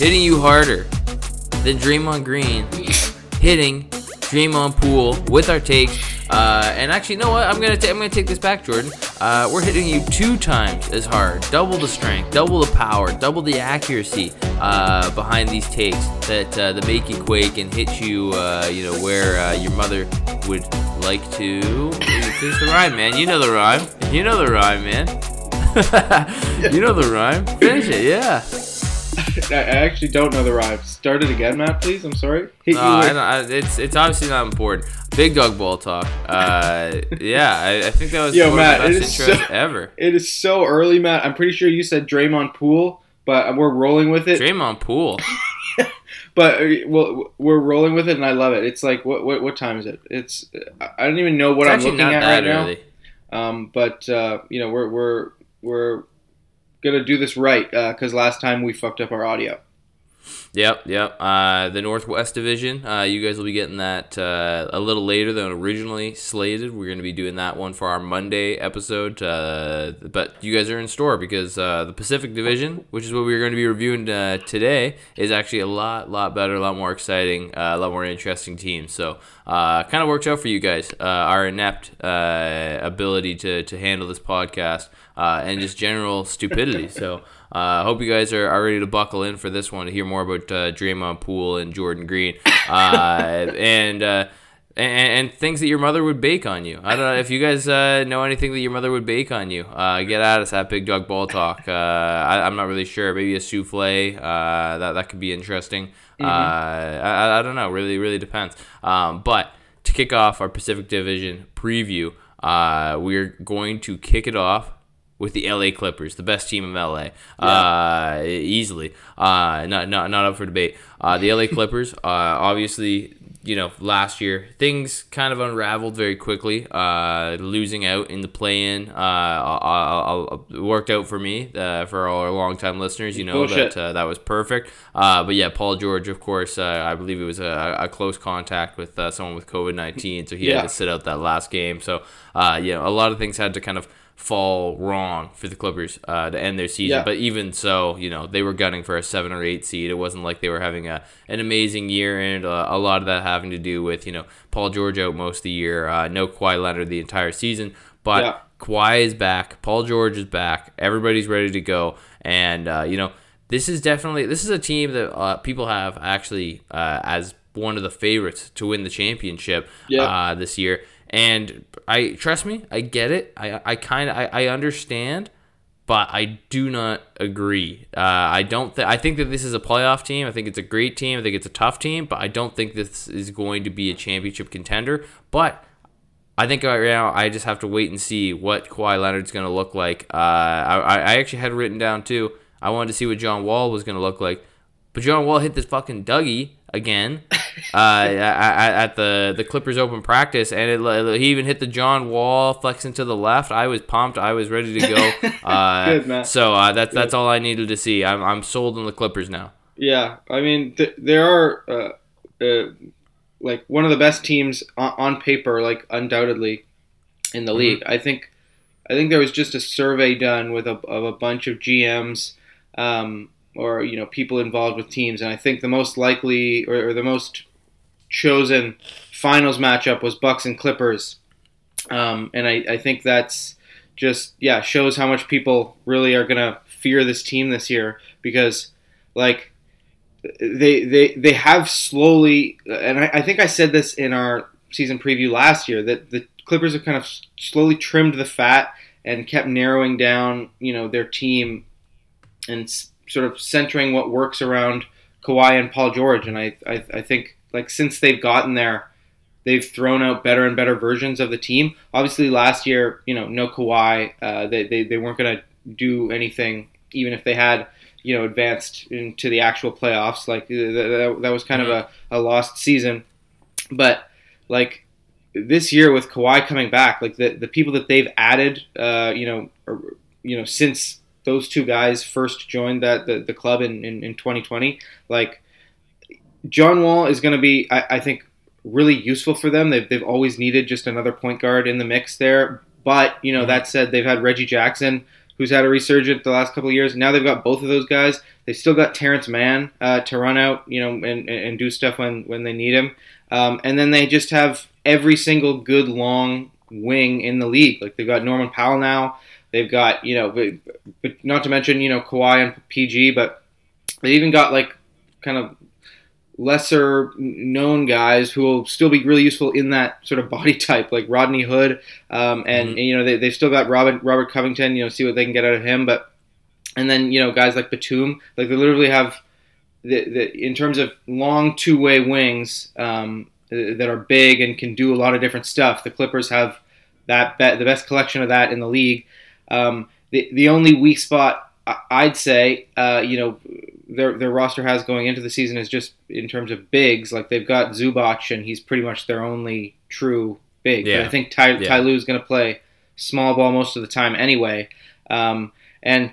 hitting you harder than Draymond Green hitting Draymond Pool with our takes. Uh, and actually, you know what? I'm gonna ta- I'm gonna take this back, Jordan. Uh, we're hitting you two times as hard, double the strength, double the power, double the accuracy uh, behind these takes that uh, that make you quake and hit you, uh, you know, where uh, your mother would like to. Finish the rhyme, man. You know the rhyme. You know the rhyme, man. you know the rhyme. Finish it, yeah. I I actually don't know the rhyme. Start it again, Matt, please. I'm sorry. Hit No, you I don't, I, it's it's obviously not important. Big dog ball talk. Uh, yeah, I, I think that was Yo, one Matt, of the best is intros so- ever. It is so early, Matt. I'm pretty sure you said Draymond Pool, but we're rolling with it. Draymond Pool. But uh, well, we're rolling with it, and I love it. It's like what what, what time is it? It's I I don't even know what it's I'm looking not at that right now. Um, but uh, you know, we're we're we're gonna do this right because last time we fucked up our audio. Yep, yep. Uh, the Northwest Division. Uh, you guys will be getting that uh, a little later than originally slated. We're going to be doing that one for our Monday episode. Uh, but you guys are in store because uh, the Pacific Division, which is what we're going to be reviewing uh, today, is actually a lot, lot better, a lot more exciting, uh, a lot more interesting team. So, uh, kind of works out for you guys. Uh, our inept uh, ability to, to handle this podcast uh, and just general stupidity. So. I uh, hope you guys are, are ready to buckle in for this one to hear more about uh, Draymond Poole and Jordan Green, uh, and, uh, and and things that your mother would bake on you. I don't know if you guys uh, know anything that your mother would bake on you. Uh, get at us at Big Dog Ball Talk. Uh, I, I'm not really sure. Maybe a souffle. Uh, that that could be interesting. Uh, I, I don't know. Really, really depends. Um, but to kick off our Pacific Division preview, uh, we're going to kick it off with the LA Clippers, the best team in LA, uh, easily. Uh, not not not up for debate. Uh, the LA Clippers, uh, obviously, you know, last year things kind of unraveled very quickly. Uh, losing out in the play-in, uh, worked out for me. Uh, for all our longtime listeners, you know Bullshit. that uh, that was perfect. Uh, but yeah, Paul George, of course, uh, I believe it was a, a close contact with uh, someone with COVID nineteen, so he Yeah. had to sit out that last game. So, uh, you know, a lot of things had to kind of fall wrong for the Clippers uh, to end their season. Yeah. But even so, you know, they were gunning for a seven or eight seed. It wasn't like they were having a an amazing year, and uh, a lot of that having to do with you know Paul George out most of the year, uh, no Kawhi Leonard the entire season, but. Yeah. Kawhi is back. Paul George is back. Everybody's ready to go. And uh, you know, this is definitely this is a team that uh, people have actually uh, as one of the favorites to win the championship uh, this year. And I trust me, I get it. I I kind of I, I understand, but I do not agree. Uh, I don't. Th- I think that this is a playoff team. I think it's a great team. I think it's a tough team, but I don't think this is going to be a championship contender. But I think right now I just have to wait and see what Kawhi Leonard's going to look like. Uh, I, I actually had written down too. I wanted to see what John Wall was going to look like, but John Wall hit this fucking Dougie again uh, at, at the the Clippers open practice, and it, he even hit the John Wall flexing to the left. I was pumped. I was ready to go. Uh, Good, man. So uh, that's that's all I needed to see. I'm, I'm sold on the Clippers now. Yeah, I mean, th- there are uh, uh, like one of the best teams on, on paper, like undoubtedly in the Mhm. league. I think, I think there was just a survey done with a, of a bunch of GMs, um, or you know, people involved with teams, and I think the most likely or, or the most chosen finals matchup was Bucks and Clippers, um, and I, I think that's just yeah shows how much people really are gonna fear this team this year because like they they they have slowly and I, I think I said this in our season preview last year that the Clippers have kind of slowly trimmed the fat and kept narrowing down you know their team and sort of centering what works around Kawhi and Paul George. And I, I I think like since they've gotten there they've thrown out better and better versions of the team. Obviously last year you know no Kawhi uh, they, they they weren't gonna do anything even if they had you know advanced into the actual playoffs. Like th- th- that, that was kind of a, a lost season. But like this year with Kawhi coming back like the, the people that they've added uh, you know or, you know since those two guys first joined that the, the club in, in, in 2020 like John Wall is going to be I, I think really useful for them they've, they've always needed just another point guard in the mix there but you know Mhm. that said they've had Reggie Jackson who's had a resurgence the last couple of years. Now they've got both of those guys. They've still got Terance Mann uh, to run out, you know, and, and do stuff when, when they need him. Um, and then they just have every single good long wing in the league. Like they've got Norman Powell now. They've got, you know, but, but not to mention, you know, Kawhi and PG, but they even got like kind of lesser known guys who will still be really useful in that sort of body type, like Rodney Hood, um, and, Mhm. and, you know they they've still got Robert Robert Covington. You know, see what they can get out of him, but and then you know guys like Batum, like they literally have the, the in terms of long two way wings um, that are big and can do a lot of different stuff. The Clippers have that be- the best collection of that in the league. Um, the the only weak spot I'd say, uh, you know, their their roster has going into the season is just in terms of bigs. Like they've got Zubac, and he's pretty much their only true big. But Yeah. I think Ty, Yeah. Ty Lue's going to play small ball most of the time anyway. Um, and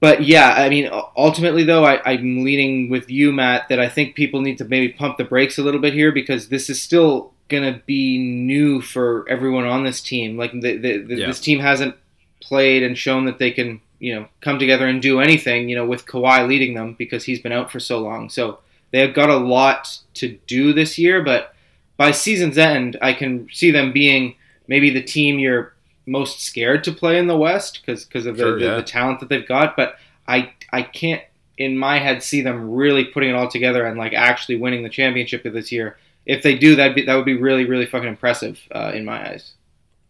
but yeah, I mean, ultimately though, I, I'm leaning with you, Matt, that I think people need to maybe pump the brakes a little bit here because this is still gonna be new for everyone on this team. Like the, the, the, Yeah. this team hasn't played and shown that they can, you know, come together and do anything. You know, with Kawhi leading them because he's been out for so long. So they've got a lot to do this year. But by season's end, I can see them being maybe the team you're most scared to play in the West because of the, Sure, yeah. the talent that they've got. But I I can't in my head see them really putting it all together and like actually winning the championship this year. If they do, that be that would be really really fucking impressive uh, in my eyes.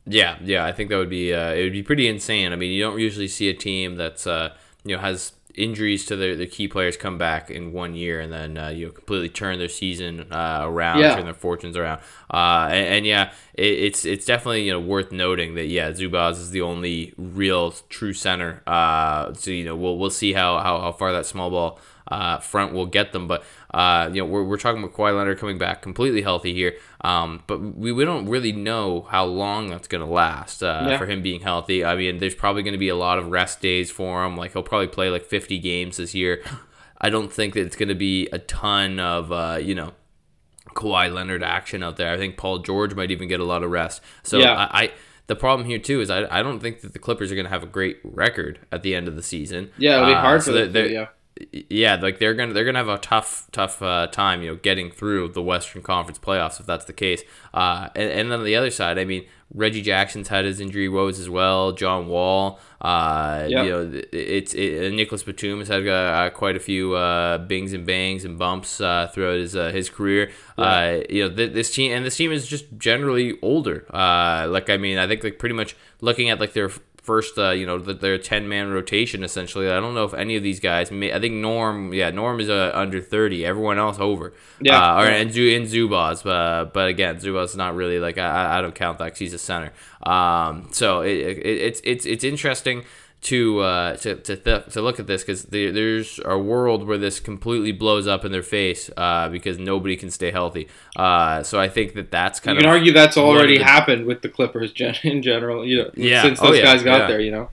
Yeah, yeah, I think that would be uh, it would be pretty insane. I mean, you don't usually see a team that's uh, you know has injuries to their, their key players come back in one year and then uh, you know completely turn their season uh, around, Yeah. turn their fortunes around. Uh, and, and yeah, it, it's it's definitely you know worth noting that yeah, Zubac is the only real true center. Uh, so you know we'll we'll see how how, how far that small ball uh, front will get them. But uh, you know, we're, we're talking about Kawhi Leonard coming back completely healthy here. Um, but we, we don't really know how long that's going to last uh, Yeah. for him being healthy. I mean, there's probably going to be a lot of rest days for him. Like he'll probably play like 50 games this year. I don't think that it's going to be a ton of uh, you know Kawhi Leonard action out there. I think Paul George might even get a lot of rest. So Yeah. I, I the problem here too is I, I don't think that the Clippers are going to have a great record at the end of the season. Yeah, it'll be Uh, hard so for them. Yeah, yeah, like they're gonna they're gonna have a tough tough uh, time, you know, getting through the Western Conference playoffs if that's the case. Uh, and, and then on the other side, I mean, Reggie Jackson's had his injury woes as well. John Wall, uh, Yep. you know, it's it, Nicholas Batum has had uh, quite a few uh, bings and bangs and bumps uh, throughout his uh, his career. Uh, you know, th- this team and this team is just generally older. Uh, like I mean, I think like pretty much looking at like their first, uh, you know, th- their ten man rotation essentially. I don't know if any of these guys. May, I think Norm, yeah, Norm is uh, under thirty. Everyone else over. Yeah. Uh, or, Yeah. and and Zubac, uh, but again, Zubac is not really like I, I- I don't count that because he's a center. Um, so it, it, it's it's it's interesting to uh, to to, th- to look at this because there's a world where this completely blows up in their face uh, because nobody can stay healthy. Uh, so I think that that's kind of you can argue that's already the- happened with the Clippers gen- in general. You know, Yeah. since Oh, those yeah. guys got Yeah. there, you know.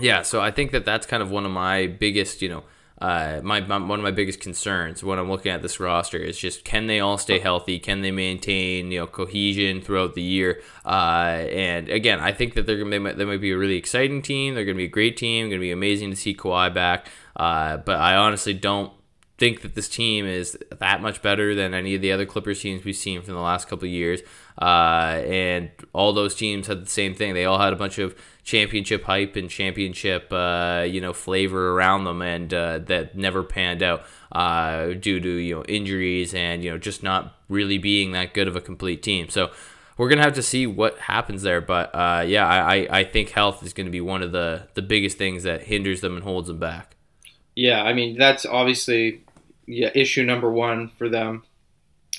Yeah, so I think that that's kind of one of my biggest, you know, uh, my, my one of my biggest concerns when I'm looking at this roster is just can they all stay healthy? Can they maintain you know cohesion throughout the year? Uh, and again, I think that they're gonna they might, they might be a really exciting team. They're gonna be a great team. Gonna be amazing to see Kawhi back. Uh, but I honestly don't think that this team is that much better than any of the other Clippers teams we've seen from the last couple of years. Uh, and all those teams had the same thing. They all had a bunch of championship hype and championship, uh, you know, flavor around them, and uh, that never panned out uh, due to you know injuries and you know just not really being that good of a complete team. So. We're gonna have to see what happens there, but uh, yeah, I, I- think health is gonna be one of the, the biggest things that hinders them and holds them back. Yeah, I mean that's obviously yeah issue number one for them.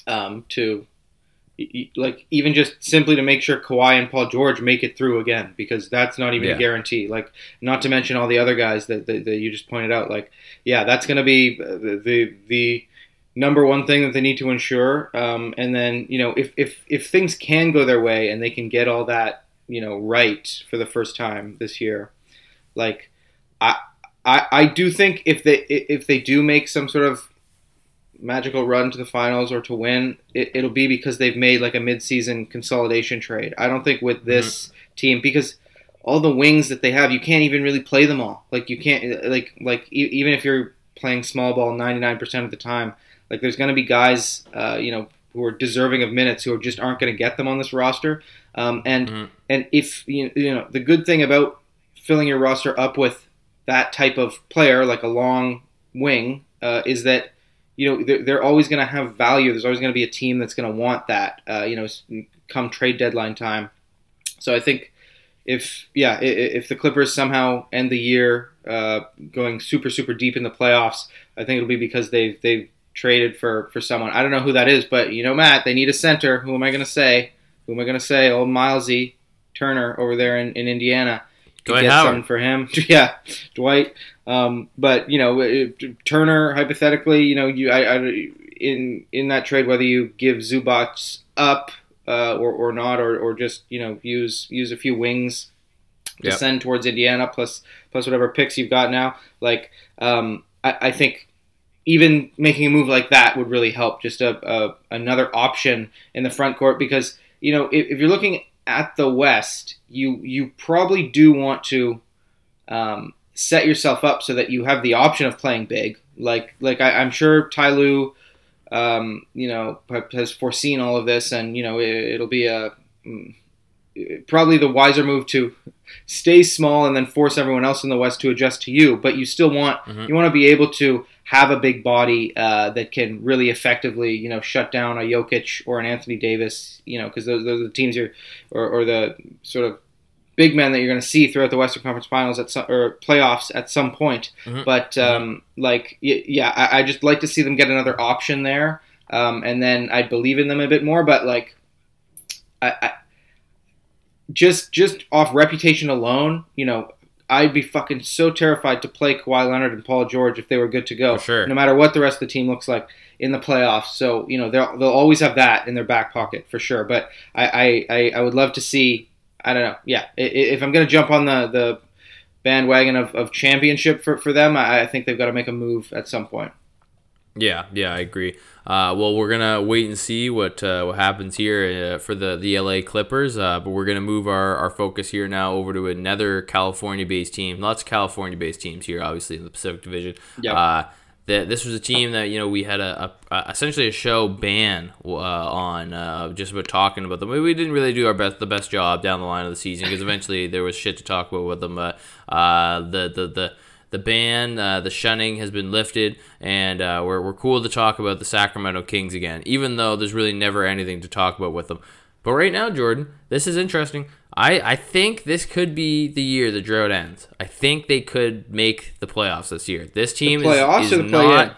Um, to like even just simply to make sure Kawhi and Paul George make it through again because that's not even Yeah. a guarantee. Like not to mention all the other guys that, that, that you just pointed out. Like yeah, that's going to be the, the the number one thing that they need to ensure. Um, and then you know if if if things can go their way and they can get all that you know right for the first time this year, like I I, I do think if they if they do make some sort of magical run to the finals or to win, it, it'll be because they've made like a midseason consolidation trade. I don't think with this team because all the wings that they have, you can't even really play them all. Like you can't like like e- even if you're playing small ball 99% of the time, like there's going to be guys, uh, you know, who are deserving of minutes who just aren't going to get them on this roster. Um, and Mhm. and if you you know the good thing about filling your roster up with that type of player, like a long wing, uh, is that you know they're, they're always going to have value. There's always going to be a team that's going to want that. Uh, you know, come trade deadline time. So I think if yeah, if the Clippers somehow end the year uh, going super super deep in the playoffs, I think it'll be because they've they've traded for for someone. I don't know who that is, but you know, Matt, they need a center. Who am I going to say? Who am I going to say? Old Milesy Turner over there in, in Indiana. Dwight get Howard. something for him. yeah, Dwight. Um, but you know, it- Turner hypothetically, you know, you I, I in in that trade, whether you give Zubac up uh, or, or not, or, or just you know use use a few wings to Yep. send towards Indiana plus plus whatever picks you've got now. Like um, I, I think even making a move like that would really help. Just a, a another option in the front court because you know if, if you're looking at the West, you you probably do want to um, set yourself up so that you have the option of playing big. Like like I, I'm sure Ty Lue, um, you know, has foreseen all of this, and you know it, it'll be a mm, probably the wiser move to stay small and then force everyone else in the West to adjust to you. But you still want Mhm. you want to be able to have a big body uh, that can really effectively, you know, shut down a Jokic or an Anthony Davis, you know, because those, those are the teams you're or, or the sort of big men that you're going to see throughout the Western Conference Finals at some, or playoffs at some point. Mhm. But um, like, yeah, I, I just like to see them get another option there, um, and then I'd believe in them a bit more. But like, I, I just just off reputation alone, you know. I'd be fucking so terrified to play Kawhi Leonard and Paul George if they were good to go, For sure. no matter what the rest of the team looks like in the playoffs. So you know they'll they'll always have that in their back pocket for sure. But I I, I, I would love to see. I don't know. Yeah, if I'm gonna jump on the the bandwagon of, of championship for, for them, I, I think they've got to make a move at some point. Yeah, yeah, I agree. Uh, well, we're gonna wait and see what uh, what happens here uh, for the the LA Clippers. Uh, but we're gonna move our, our focus here now over to another California-based team. Lots of California-based teams here, obviously in the Pacific Division. Yep. That this was a team that you know we had a, a, essentially a show ban uh, on uh, just about talking about them. We didn't really do our best the best job down the line of the season because eventually there was shit to talk about with them. Uh, the the the the ban, uh, the shunning has been lifted, and uh, we're, we're cool to talk about the Sacramento Kings again, even though there's really never anything to talk about with them. But right now, Jordan, this is interesting. I, I think this could be the year the drought ends. I think they could make the playoffs this year. This team playoffs is, or is the play-in? not.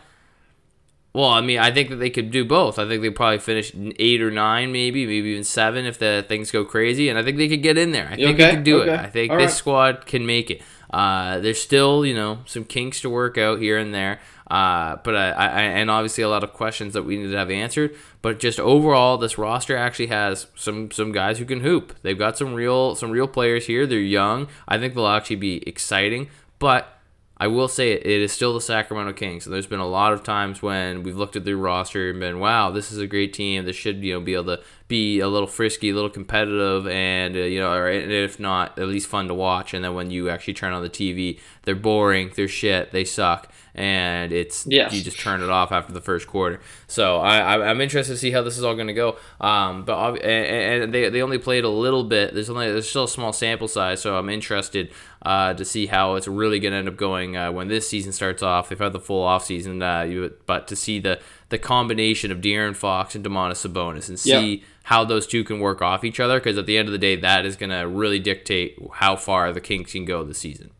Well, I mean, I think that they could do both. I think they probably finish eight or nine, maybe, maybe even seven if the things go crazy, and I think they could get in there. I think they could do okay. it. I think All this right. squad can make it. Uh, there's still, you know, some kinks to work out here and there. Uh, but I, I, and obviously a lot of questions that we need to have answered. But just overall, this roster actually has some some guys who can hoop. They've got some real some real players here. They're young. I think they'll actually be exciting. But I will say it, it is still the Sacramento Kings. And there's been a lot of times when we've looked at their roster and been, wow, this is a great team. This should you know be able to be a little frisky, a little competitive, and uh, you know, or if not, at least fun to watch. And then when you actually turn on the TV, they're boring, they're shit, they suck, and it's Yes. you just turn it off after the first quarter. So I, I I'm interested to see how this is all going to go. Um, but and, and they, they only played a little bit. There's only there's still a small sample size, so I'm interested uh, to see how it's really going to end up going uh, when this season starts off. They've had the full off season, uh, you, but to see the the combination of De'Aaron Fox and Domantas Sabonis and see how those two can work off each other, because at the end of the day, that is going to really dictate how far the Kings can go this season.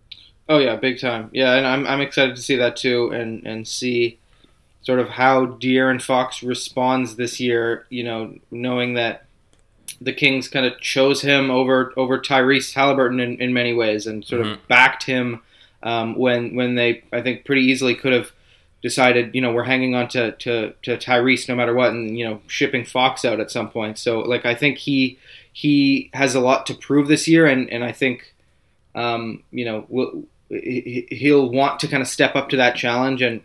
Oh yeah, big time. Yeah, and I'm, I'm excited to see that too, and and see sort of how De'Aaron Fox responds this year. You know, knowing that the Kings kind of chose him over over Tyrese Halliburton in, in many ways, and sort Mhm. of backed him um, when when they I think pretty easily could have decided you know we're hanging on to, to, to Tyrese no matter what, and you know shipping Fox out at some point. So like I think he he has a lot to prove this year, and and I think um, you know will he- he'll want to kind of step up to that challenge and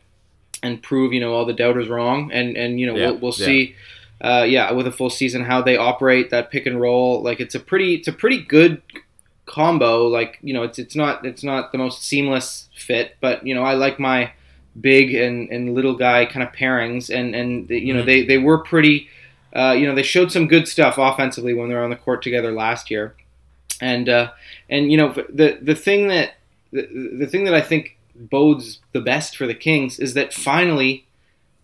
and prove you know all the doubters wrong and and you know Yeah, we'll, we'll yeah. see uh, yeah with a full season how they operate that pick and roll like it's a pretty it's a pretty good combo. Like you know, it's it's not it's not the most seamless fit, but you know, I like my big and, and little guy kind of pairings, and and you know, mm-hmm. they they were pretty. Uh, you know, they showed some good stuff offensively when they were on the court together last year, and uh, and you know, the the thing that the, the thing that I think bodes the best for the Kings is that finally,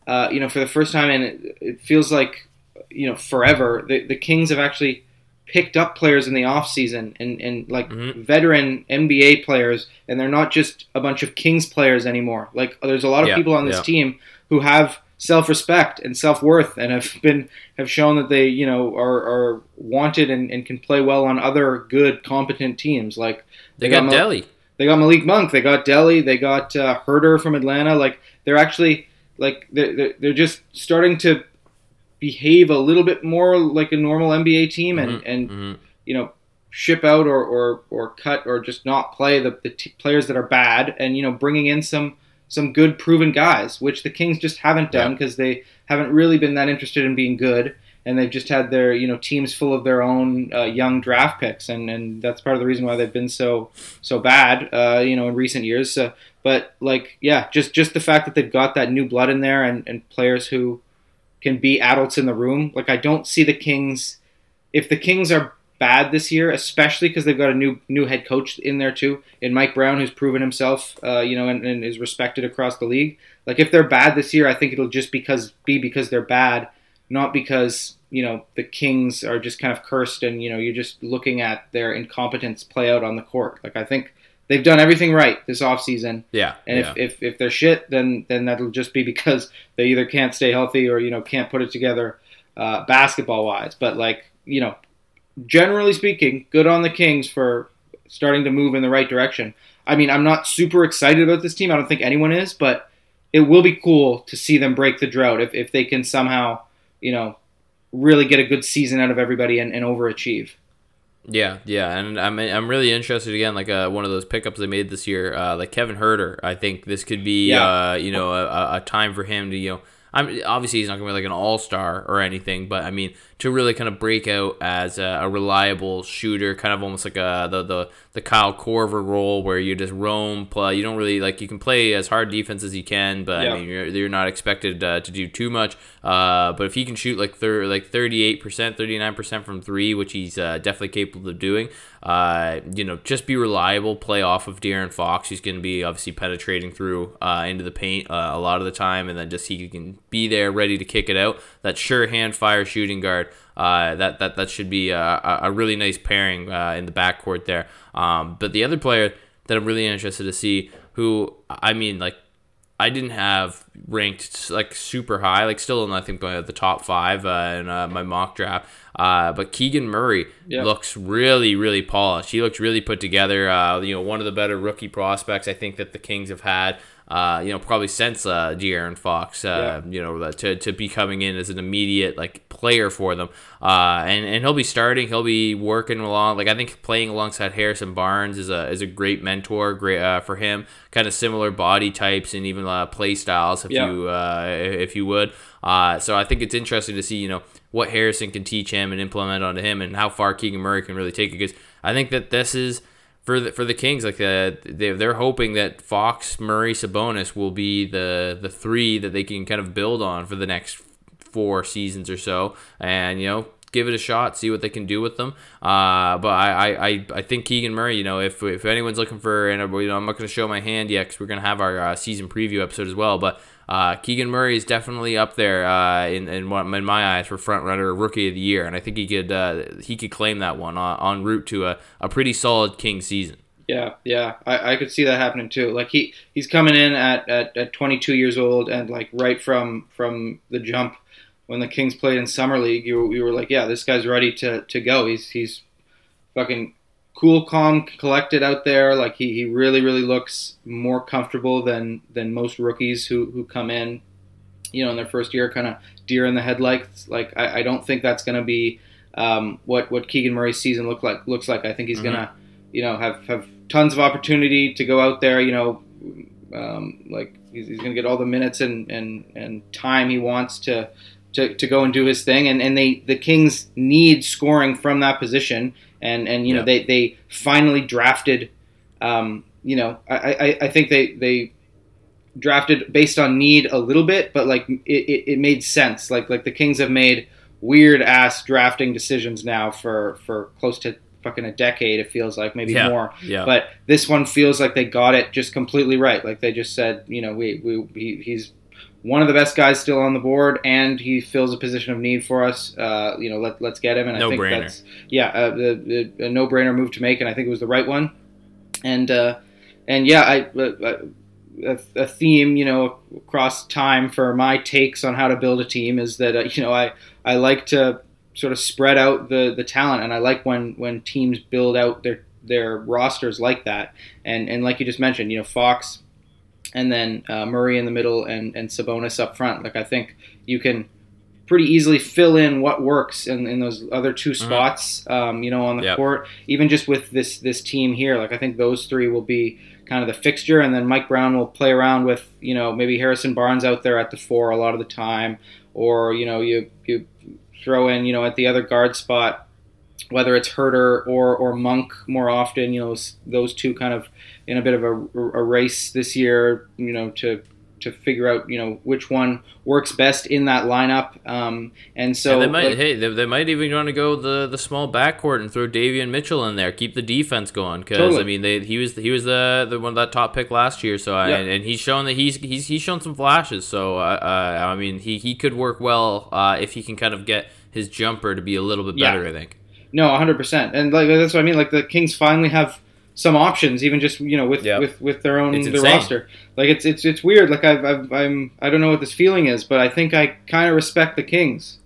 uh, you know, for the first time, and it, it feels like you know forever, the the Kings have actually picked up players in the offseason and, and like mm-hmm. veteran NBA players, and they're not just a bunch of Kings players anymore. Like there's a lot of yeah, people on this yeah. team who have self respect and self worth and have been have shown that they you know are, are wanted and, and can play well on other good competent teams. Like they, they got, got Delly. They got Malik Monk. They got Delly. They got uh, Huerter from Atlanta. Like they're actually like they're, they're just starting to behave a little bit more like a normal NBA team and mm-hmm. and mm-hmm. you know ship out or, or or cut or just not play the, the t- players that are bad and you know bringing in some some good proven guys which the Kings just haven't done because yeah. they haven't really been that interested in being good and they've just had their you know teams full of their own uh, young draft picks and and that's part of the reason why they've been so so bad uh, you know in recent years so, but like yeah just just the fact that they've got that new blood in there and, and players who can be adults in the room. Like I don't see the Kings if the Kings are bad this year, especially because they've got a new new head coach in there too, and Mike Brown, who's proven himself, uh, you know, and, and, is respected across the league. Like if they're bad this year, I think it'll just because be because they're bad, not because you know the Kings are just kind of cursed and you know you're just looking at their incompetence play out on the court. Like I think they've done everything right this offseason. Yeah. And yeah. if, if, if they're shit, then then that'll just be because they either can't stay healthy or you know can't put it together uh, basketball wise. But like you know, generally speaking, good on the Kings for starting to move in the right direction. I mean, I'm not super excited about this team. I don't think anyone is, but it will be cool to see them break the drought if, if they can somehow, you know, really get a good season out of everybody and, and overachieve. Yeah, yeah, and I'm I'm really interested again, like uh, one of those pickups they made this year, uh, like Kevin Huerter. I think this could be, yeah. uh, you know, a, a time for him to, you know, I'm obviously he's not gonna be like an all star or anything, but I mean to really kind of break out as a, a reliable shooter, kind of almost like a the the, the Kyle Korver role where you just roam, play. You don't really like you can play as hard defense as you can, but yeah. I mean you're, you're not expected uh, to do too much. Uh, but if he can shoot like thir- like 38 percent, 39 percent from three, which he's uh, definitely capable of doing, uh, you know, just be reliable, play off of De'Aaron Fox. He's going to be obviously penetrating through uh, into the paint uh, a lot of the time, and then just he can be there ready to kick it out. That sure hand fire shooting guard. Uh, that that that should be a, a really nice pairing uh, in the backcourt there. Um, but the other player that I'm really interested to see, who I mean, like I didn't have ranked like super high, like still in I think the top five uh, in uh, my mock draft. Uh, but Keegan Murray yep. looks really, really polished. He looks really put together. Uh, you know, one of the better rookie prospects I think that the Kings have had uh, you know, probably since uh, De'Aaron Fox, uh, yeah. you know, to, to be coming in as an immediate like player for them, uh, and and he'll be starting, he'll be working along. Like I think playing alongside Harrison Barnes is a is a great mentor, great uh, for him. Kind of similar body types and even uh, play styles, if yeah. you uh, if you would. Uh, so I think it's interesting to see, you know, what Harrison can teach him and implement onto him, and how far Keegan Murray can really take it. Because I think that this is for the for the Kings, like uh, they they're hoping that Fox, Murray, Sabonis will be the the three that they can kind of build on for the next four seasons or so, and you know give it a shot, see what they can do with them. Uh, but I, I, I think Keegan Murray, you know, if, if anyone's looking for, and you know, I'm not going to show my hand yet because we're going to have our uh, season preview episode as well. But uh, Keegan Murray is definitely up there uh, in, in in my eyes for front runner rookie of the year, and I think he could uh, he could claim that one on, on route to a, a pretty solid King season. Yeah, yeah, I, I could see that happening too. Like he he's coming in at, at, at 22 years old, and like right from from the jump when the Kings played in summer league, you, you were like, yeah, this guy's ready to, to go. He's he's fucking cool, calm, collected out there. Like he, he really, really looks more comfortable than than most rookies who, who come in, you know, in their first year, kind of deer in the headlights. Like I, I don't think that's going to be um, what what Keegan Murray's season look like looks like. I think he's mm-hmm. gonna, you know, have have tons of opportunity to go out there. You know, um, like he's, he's gonna get all the minutes and, and and time he wants to to, to go and do his thing, and, and they the Kings need scoring from that position, and and you know they they finally drafted, um, you know I, I, I think they they drafted based on need a little bit, but like it, it, it made sense. Like like the Kings have made weird ass drafting decisions now for for close to fucking a decade. It feels like maybe Yeah. more. Yeah. But this one feels like they got it just completely right. Like they just said, you know, we, we he, he's one of the best guys still on the board, and he fills a position of need for us. Uh, you know, let, let's get him. And I think No-brainer. that's yeah, uh, the, the a no brainer move to make, and I think it was the right one. And uh, and yeah, I. Uh, a, a theme, you know, across time for my takes on how to build a team is that uh, you know I I like to sort of spread out the the talent, and I like when when teams build out their their rosters like that. And and like you just mentioned, you know, Fox, and then uh, Murray in the middle, and and Sabonis up front. Like I think you can pretty easily fill in what works in, in those other two spots, um, you know, on the Yep. court. Even just with this this team here, like I think those three will be kind of the fixture, and then Mike Brown will play around with you know maybe Harrison Barnes out there at the four a lot of the time, or you know you you throw in you know at the other guard spot whether it's Huerter or or Monk more often. You know those two kind of in a bit of a, a race this year. You know to to figure out you know which one works best in that lineup. Um, and so And they might, like- hey, they, they might even want to go the the small backcourt and throw Davion Mitchell in there, keep the defense going. Because Totally. I mean, they he was he was the the one that top pick last year. So I, Yeah. and, and he's shown that he's he's he's shown some flashes. So uh, uh, I mean, he he could work well uh, if he can kind of get his jumper to be a little bit Yeah. better. I think. No, 100%. And like that's what I mean like the Kings finally have some options even just you know with Yep. with with their own their roster. Like it's it's it's weird like I've, I've I'm I don't know what this feeling is, but I think I kind of respect the Kings.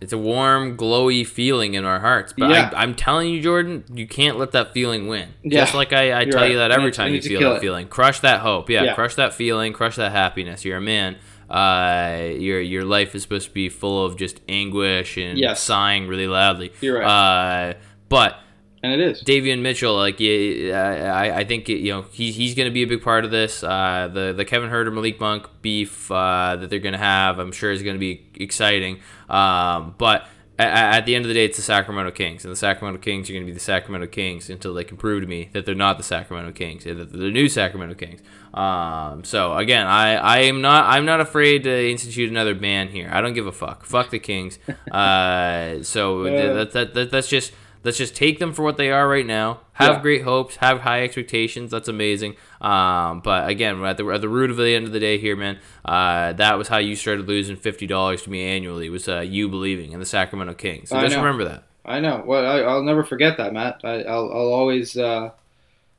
It's a warm, glowy feeling in our hearts. But Yeah. I, I'm telling you, Jordan, you can't let that feeling win. Yeah. Just like I, I tell right. you that every time you you need to feel that it. feeling. Crush that hope. Yeah, Yeah. crush that feeling. Crush that happiness. You're a man. Uh, your your life is supposed to be full of just anguish and Yes. sighing really loudly. You're Uh, but And it is. Davion Mitchell, like yeah, I, I think you know he's he's going to be a big part of this. Uh, the the Kevin Huerter Malik Monk beef uh, that they're going to have, I'm sure is going to be exciting. Um, but a- a- at the end of the day, it's the Sacramento Kings, and the Sacramento Kings are going to be the Sacramento Kings until they can prove to me that they're not the Sacramento Kings, that they're the new Sacramento Kings. Um, so again, I, I am not I'm not afraid to institute another ban here. I don't give a fuck. Fuck the Kings. Uh, so Yeah. that, that, that that's just let's just take them for what they are right now. Have Yeah. great hopes, have high expectations. That's amazing. Um, but again, at the at the root of the end of the day here, man, uh, that was how you started losing fifty dollars to me annually. Was uh, you believing in the Sacramento Kings? So I just know. remember that. I know. Well, I, I'll never forget that, Matt. I, I'll, I'll always, uh,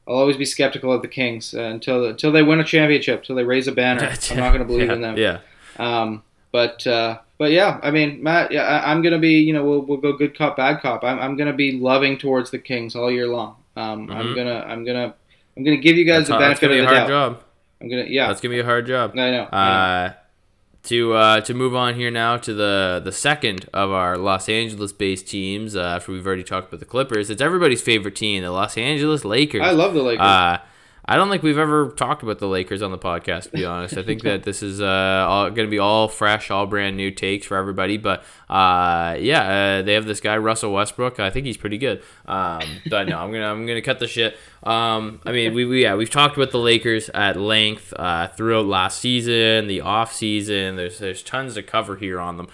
I'll always be skeptical of the Kings uh, until until they win a championship, until they raise a banner. I'm not going to believe yeah, in them. Yeah. Um, but uh, but yeah, I mean, Matt, yeah, I, I'm going to be, you know, we'll, we'll go good cop, bad cop. I'm, I'm going to be loving towards the Kings all year long. Um, I'm Mhm. gonna, I'm gonna, I'm gonna give you guys That's, the that's gonna of be the a hard doubt. job. I'm gonna, yeah, That's gonna be a hard job. I know. I know. Uh, to uh, to move on here now to the the second of our Los Angeles based teams. Uh, after we've already talked about the Clippers, it's everybody's favorite team, the Los Angeles Lakers. I love the Lakers. Uh, I don't think we've ever talked about the Lakers on the podcast, to be honest. I think that this is uh, going to be all fresh, all brand new takes for everybody. But uh, yeah, uh, they have this guy Russell Westbrook. I think he's pretty good. Um, but no, I'm gonna I'm gonna cut the shit. Um, I mean, we, we yeah we've talked about the Lakers at length uh, throughout last season, the off season. There's there's tons to cover here on them.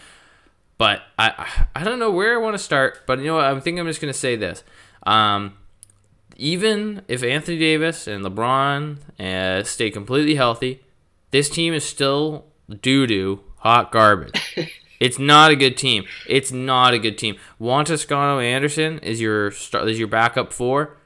But I I don't know where I want to start. But you know what? I think I'm just gonna say this. Um, even if Anthony Davis and LeBron uh, stay completely healthy, this team is still doo doo hot garbage. it's not a good team. It's not a good team. Juan Toscano Anderson is your star, is your backup four.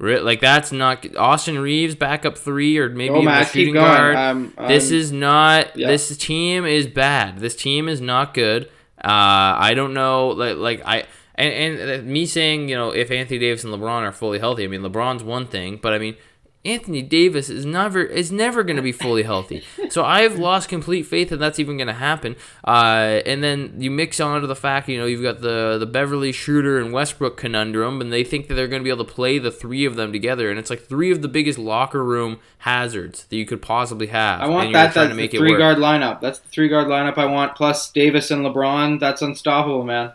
Like that's not Austin Reaves backup three or maybe a Matt, shooting guard. This is not. Yeah. This team is bad. This team is not good. Uh, I don't know. Like like I and, and me saying you know if Anthony Davis and LeBron are fully healthy. I mean LeBron's one thing, but I mean Anthony Davis is never is never going to be fully healthy. So I've lost complete faith that that's even going to happen. Uh, and then you mix onto the fact, you know, you've got the the Beverley Schroeder and Westbrook conundrum, and they think that they're going to be able to play the three of them together, and it's like three of the biggest locker room hazards that you could possibly have. I want that. That's the three guard lineup. That's the three guard lineup I want. Plus Davis and LeBron. That's unstoppable, man.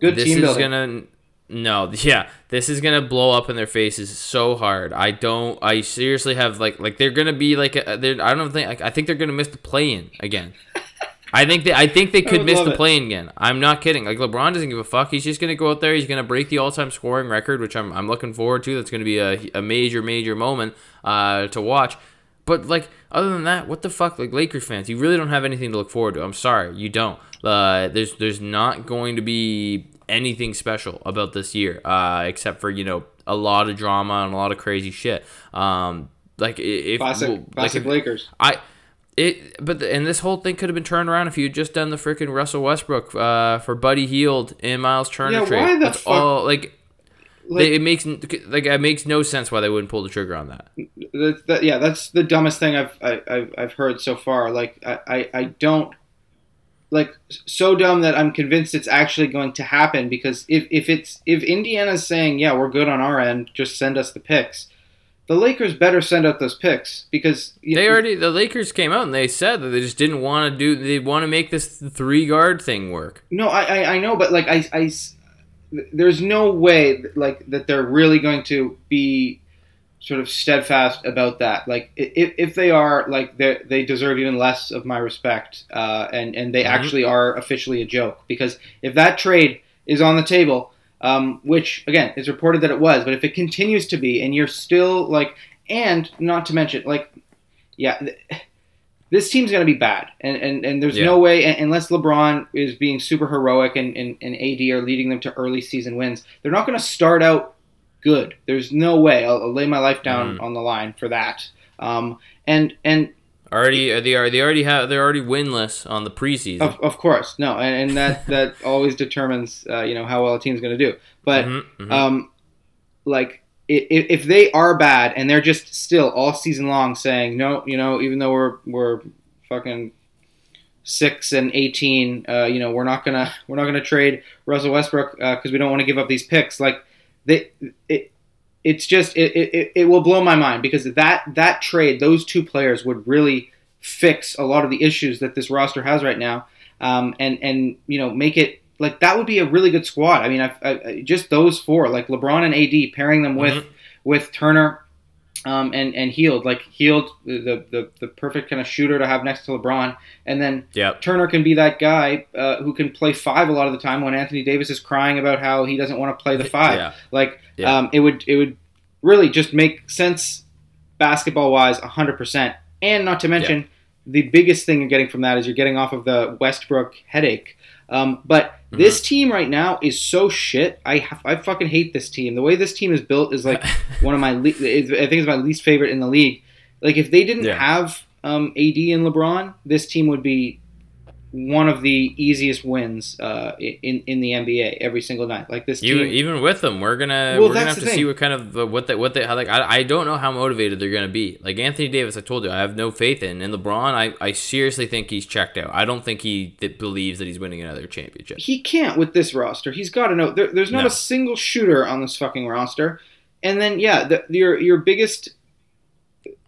Good this team building. Is gonna, no, yeah, this is gonna blow up in their faces so hard. I don't. I seriously have like like they're gonna be like a, they're. I don't think. I think they're gonna miss the play in again. I think they. I think they could miss the play in again. I'm not kidding. Like LeBron doesn't give a fuck. He's just gonna go out there. He's gonna break the all time scoring record, which I'm I'm looking forward to. That's gonna be a, a major major moment uh, to watch. But like other than that, what the fuck? Like Lakers fans, you really don't have anything to look forward to. I'm sorry, you don't. Uh, there's there's not going to be anything special about this year, uh, except for you know a lot of drama and a lot of crazy shit. Um, like if classic, well, classic like if, Lakers. I it, but the, and this whole thing could have been turned around if you had just done the freaking Russell Westbrook uh, for Buddy Hield and Miles Turner yeah, trade. Why the That's fuck? all like. Like, they, it makes like it makes no sense why they wouldn't pull the trigger on that. That, that, yeah, that's the dumbest thing I've I, have i I've heard so far. Like I, I, I don't like so dumb that I'm convinced it's actually going to happen because if, if it's if Indiana's saying yeah we're good on our end just send us the picks the Lakers better send out those picks because they already the Lakers came out and they said that they just didn't want to do they want to make this three guard thing work. No, I, I, I know, but like I, I there's no way like that they're really going to be sort of steadfast about that. Like if, if they are, like they they deserve even less of my respect, uh, and and they mm-hmm. actually are officially a joke. Because if that trade is on the table, um, which again is reported that it was, but if it continues to be, and you're still like, and not to mention like, yeah. Th- this team's going to be bad, and, and, and there's yeah. no way unless LeBron is being super heroic and, and, and AD are leading them to early season wins. They're not going to start out good. There's no way. I'll, I'll lay my life down mm. on the line for that. Um, and and already they are they already have they're already winless on the preseason. Of, of course, no, and, and that that always determines uh, you know how well a team's going to do. But mm-hmm, mm-hmm. um, like if, if they are bad and they're just still all season long saying no, you know, even though we're we're fucking six and eighteen, uh, you know, we're not gonna we're not gonna trade Russell Westbrook because uh, we don't want to give up these picks. Like they, it, it's just it, it, it will blow my mind because that that trade, those two players would really fix a lot of the issues that this roster has right now, um, and and you know make it like that would be a really good squad. I mean, I, I, just those four, like LeBron and AD, pairing them with mm-hmm. with Turner um, and and Hield, like Hield the, the the perfect kind of shooter to have next to LeBron, and then yep. Turner can be that guy uh, who can play five a lot of the time when Anthony Davis is crying about how he doesn't want to play the five. Yeah. Like yeah. Um, it would it would really just make sense basketball wise, hundred percent, and not to mention. Yeah. The biggest thing you're getting from that is you're getting off of the Westbrook headache. Um, but Mm-hmm. This team right now is so shit. I I fucking hate this team. The way this team is built is like one of my le- I think it's my least favorite in the league. Like if they didn't yeah. have um, AD and LeBron, this team would be one of the easiest wins uh, in in the NBA every single night. Like this team, even, even with them, we're gonna well, we're gonna have to thing. see what kind of what they what they how like. I, I don't know how motivated they're gonna be. Like Anthony Davis, I told you, I have no faith in. And LeBron, I, I seriously think he's checked out. I don't think he that believes that he's winning another championship. He can't with this roster. He's got to know there, there's not no. a single shooter on this fucking roster. And then yeah, the, your your biggest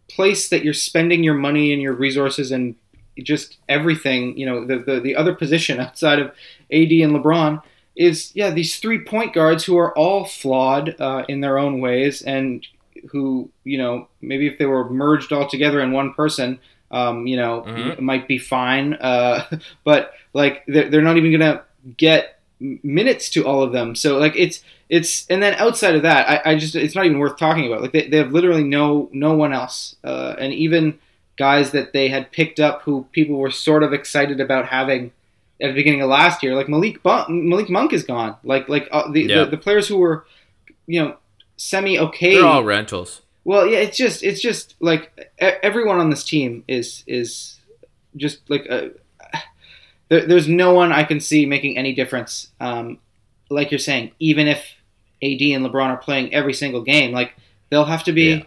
place that you're spending your money and your resources and just everything, you know, the, the, the other position outside of AD and LeBron is, yeah, these three point guards who are all flawed uh, in their own ways and who, you know, maybe if they were merged all together in one person, um, you know, mm-hmm. might be fine. Uh, but like they're, they're not even going to get minutes to all of them. So like it's, it's, and then outside of that, I, I just, it's not even worth talking about. Like they, they have literally no, no one else. Uh, and even, guys that they had picked up who people were sort of excited about having at the beginning of last year. Like Malik Malik Monk is gone. Like like uh, the, yeah. the, the players who were you know semi okay. They're all rentals. Well, yeah, it's just it's just like everyone on this team is is just like a, uh, there, there's no one I can see making any difference. Um, like you're saying, even if AD and LeBron are playing every single game, like they'll have to be. Yeah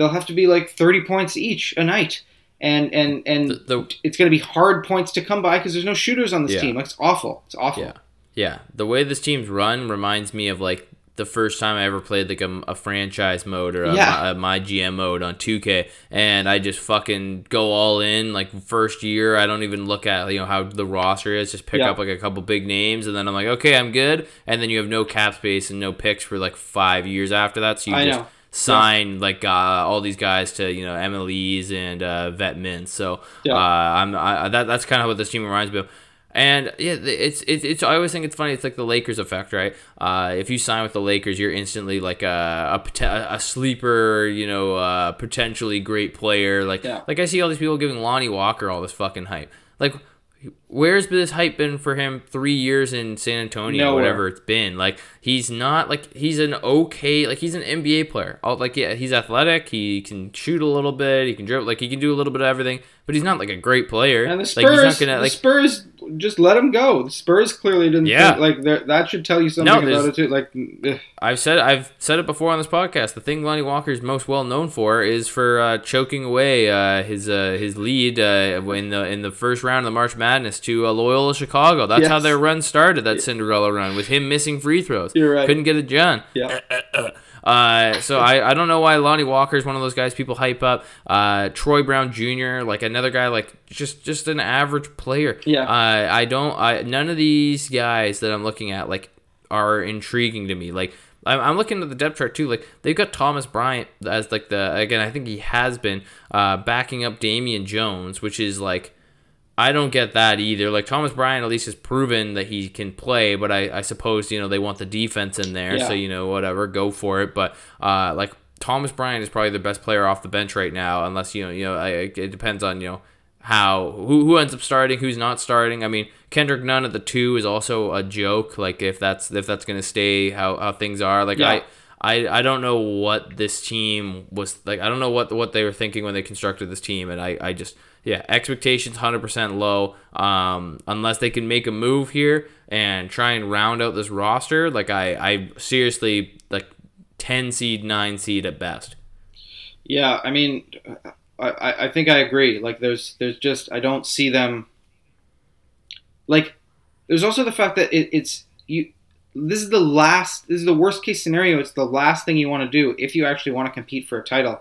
they'll have to be like 30 points each a night. And and and The, the it's going to be hard points to come by because there's no shooters on this Yeah. team. Like, it's awful. It's awful. Yeah, yeah. The way this team's run reminds me of like the first time I ever played like a, a franchise mode or a, Yeah. a my GM mode on 2K, and I just fucking go all in. Like first year, I don't even look at you know how the roster is. Just pick Yeah. up like a couple big names, and then I'm like, okay, I'm good. And then you have no cap space and no picks for like five years after that. So you I just know. Sign like uh, all these guys to you know MLEs and uh, vet mints. So Yeah. uh, I'm I, that that's kind of what this team reminds me of. And yeah, it's, it's it's I always think it's funny. It's like the Lakers effect, right? Uh, if you sign with the Lakers, you're instantly like a a, a sleeper, you know, uh, potentially great player. Like Yeah. like I see all these people giving Lonnie Walker all this fucking hype. Like, where's this hype been for him? Three years in San Antonio, Nowhere. whatever it's been. Like he's not like he's an okay like he's an NBA player. Oh, like yeah, he's athletic. He can shoot a little bit. He can dribble. Like he can do a little bit of everything. But he's not like a great player. And the like he's not gonna the like Spurs just let him go. The Spurs clearly didn't Yeah. think, like that should tell you something No, about it too. Like, ugh. I've said I've said it before on this podcast. The thing Lonnie Walker is most well known for is for uh, choking away uh, his uh, his lead uh, in the in the first round of the March Madness to uh, Loyola Chicago. That's how their run started. That Cinderella run with him missing free throws. You're right. Couldn't get it done. yeah, Uh, so I, I don't know why Lonnie Walker is one of those guys people hype up. Uh, Troy Brown Jr. like another guy like just just an average player. Yeah. Uh, I don't. I none of these guys that I'm looking at like are intriguing to me. Like I'm, I'm looking at the depth chart too. Like they've got Thomas Bryant as like the again. I think he has been uh, backing up Damian Jones, which is like. I don't get that either. Like Thomas Bryant at least has proven that he can play, but I, I suppose you know they want the defense in there, Yeah. so you know whatever, go for it. But uh, like Thomas Bryant is probably the best player off the bench right now, unless you know you know I, it depends on you know how who, who ends up starting, who's not starting. I mean Kendrick Nunn at the two is also a joke. Like if that's if that's gonna stay how, how things are. Like Yeah. I. I, I don't know what this team was like. I don't know what what they were thinking when they constructed this team, and I, I just yeah expectations hundred percent low. Um, unless they can make a move here and try and round out this roster, like I I seriously like ten seed nine seed at best. yeah. I mean, I, I think I agree. Like, there's there's just I don't see them. Like, there's also the fact that it, it's you. This is the last. This is the worst case scenario. It's the last thing you want to do if you actually want to compete for a title.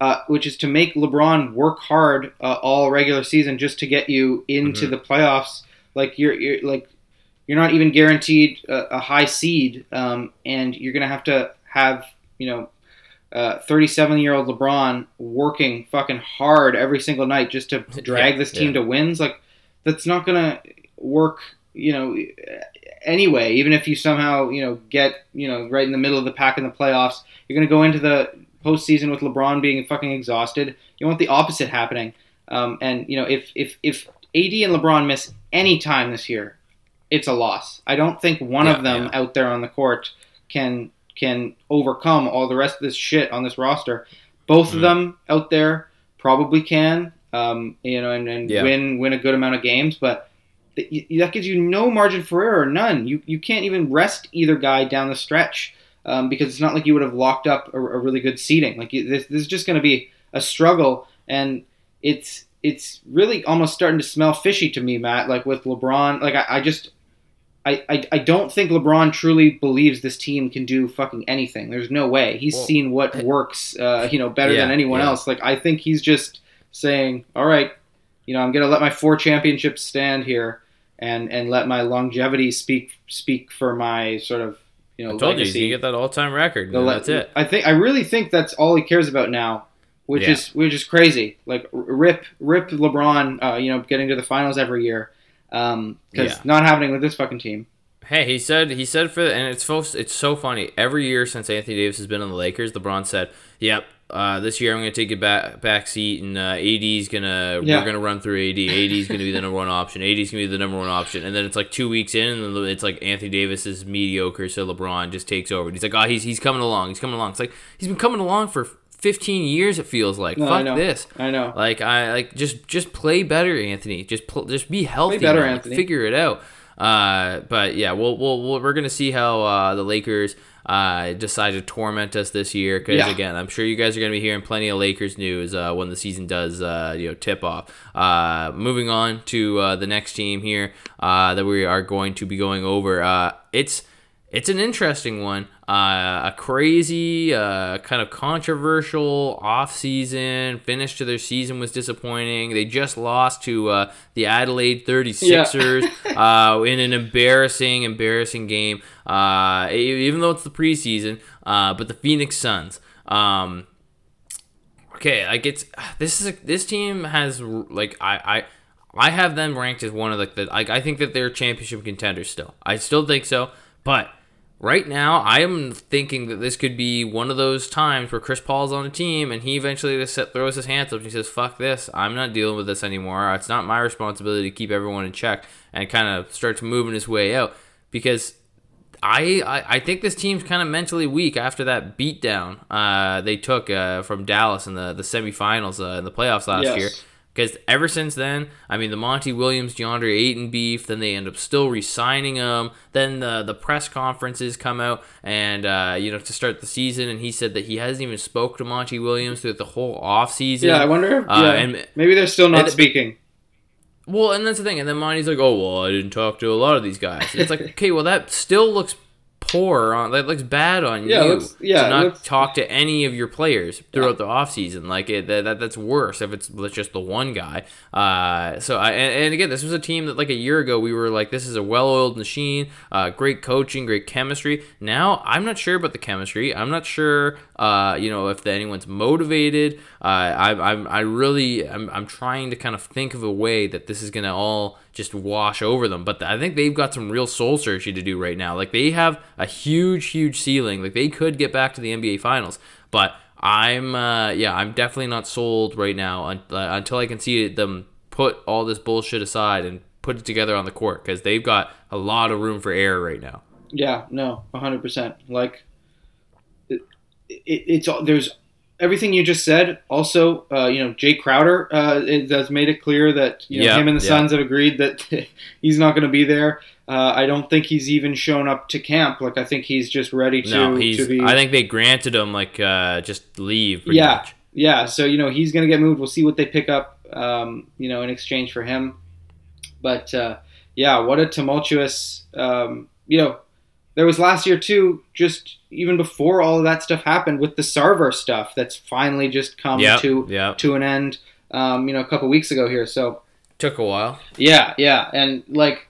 Uh, which is to make LeBron work hard uh, all regular season just to get you into Mhm. the playoffs. Like you're, you're like you're not even guaranteed a, a high seed, um, and you're gonna have to have you know 37 year old LeBron working fucking hard every single night just to drag Yeah, this team yeah. to wins. Like that's not gonna work. You know. Anyway, even if you somehow you know get you know right in the middle of the pack in the playoffs, you're gonna go into the postseason with LeBron being fucking exhausted. You want the opposite happening. Um, and you know, if if if AD and LeBron miss any time this year, it's a loss. I don't think one Yeah, of them yeah. out there on the court can can overcome all the rest of this shit on this roster. Both Mhm. of them out there probably can, um, you know, and, and Yeah. win win a good amount of games, but. That gives you no margin for error, none. You you can't even rest either guy down the stretch um, because it's not like you would have locked up a, a really good seating. Like you, this, this is just going to be a struggle, and it's it's really almost starting to smell fishy to me, Matt. Like with LeBron, like I, I just. I, I, I don't think LeBron truly believes this team can do fucking anything. There's no way. He's Well, seen what works, uh, you know, better Yeah, than anyone yeah. else. Like I think he's just saying, "All right, you know, I'm gonna let my four championships stand here, and and let my longevity speak speak for my sort of you know I told legacy." you get that all time record. Le- that's it. I think I really think that's all he cares about now, which Yeah. is which is crazy. Like rip rip LeBron, uh, you know, getting to the finals every year, because Yeah. not happening with this fucking team. Hey, he said he said for and it's so it's so funny. Every year since Anthony Davis has been on the Lakers, LeBron said, "Yep, uh, this year I'm going to take a back back seat, and uh, AD's gonna Yeah. we're gonna run through AD. AD's going to be the number one option. AD's going to be the number one option." And then it's like two weeks in, and it's like Anthony Davis is mediocre, so LeBron just takes over. And he's like, "Oh, he's he's coming along. He's coming along." It's like he's been coming along for 15 years. It feels like. No, I Fuck know. this. I know. Like I like just just play better, Anthony. Just pl- just be healthy. Play better, man. Anthony. Figure it out. Uh, but yeah, we'll, we'll, we'll we're gonna see how uh, the Lakers uh, decide to torment us this year. Because Yeah. again, I'm sure you guys are gonna be hearing plenty of Lakers news uh, when the season does uh, you know tip off. Uh, moving on to uh, the next team here uh, that we are going to be going over. Uh, it's it's an interesting one. Uh, a crazy, uh, kind of controversial offseason. Finish to their season was disappointing. They just lost to uh, the Adelaide 36ers uh, in an embarrassing, embarrassing game, uh, even though it's the preseason. Uh, but the Phoenix Suns. Um, okay, like it's this is a, this team has like I I I have them ranked as one of like the like I think that they're championship contenders still. I still think so, but right now I am thinking that this could be one of those times where Chris Paul's on a team and he eventually just set- throws his hands up and he says, "Fuck this! I'm not dealing with this anymore. It's not my responsibility to keep everyone in check," and kind of starts moving his way out because I, I, I think this team's kind of mentally weak after that beatdown uh, they took uh, from Dallas in the, the semifinals uh, in the playoffs last Yes. year. Because ever since then, I mean, the Monty Williams, DeAndre Ayton beef, then they end up still re signing him. Then the, the press conferences come out, and, uh, you know, to start the season, and he said that he hasn't even spoke to Monty Williams through the whole offseason. Yeah, I wonder. If, Uh, yeah, and- maybe they're still not and- speaking. Well, and that's the thing. And then Monty's like, "Oh, well, I didn't talk to a lot of these guys." And it's like, okay, well, that still looks poor on that looks bad on Yeah, you looks- yeah, to not looks- talk to any of your players throughout the offseason. Like it, that, that that's worse if it's just the one guy. Uh, so I and, and again, this was a team that like a year ago we were like, this is a well-oiled machine, uh, great coaching, great chemistry. Now I'm not sure about the chemistry. I'm not sure, uh, you know, if anyone's motivated. Uh, I, I'm I really I'm, I'm trying to kind of think of a way that this is gonna all just wash over them. But I think they've got some real soul searching to do right now. Like they have a huge, huge ceiling. Like they could get back to the NBA Finals, but I'm uh, yeah, I'm definitely not sold right now un- uh, until I can see them put all this bullshit aside and put it together on the court because they've got a lot of room for error right now. Yeah, no, hundred percent. Like, it, it, it's there's everything you just said. Also, uh, you know, Jae Crowder uh, has made it clear that you know Yeah, him and the yeah. Suns have agreed that he's not going to be there. Uh, I don't think he's even shown up to camp. Like, I think he's just ready to no, he's. to be. I think they granted him like uh, just leave. Yeah. much. yeah, so you know he's going to get moved. We'll see what they pick up, um, you know, in exchange for him. But uh, yeah, what a tumultuous, um, you know, there was last year too. Just even before all of that stuff happened with the Sarver stuff, that's finally just come Yeah. to Yeah. to an end. Um, you know, a couple weeks ago here. So Took a while. yeah, yeah, and like,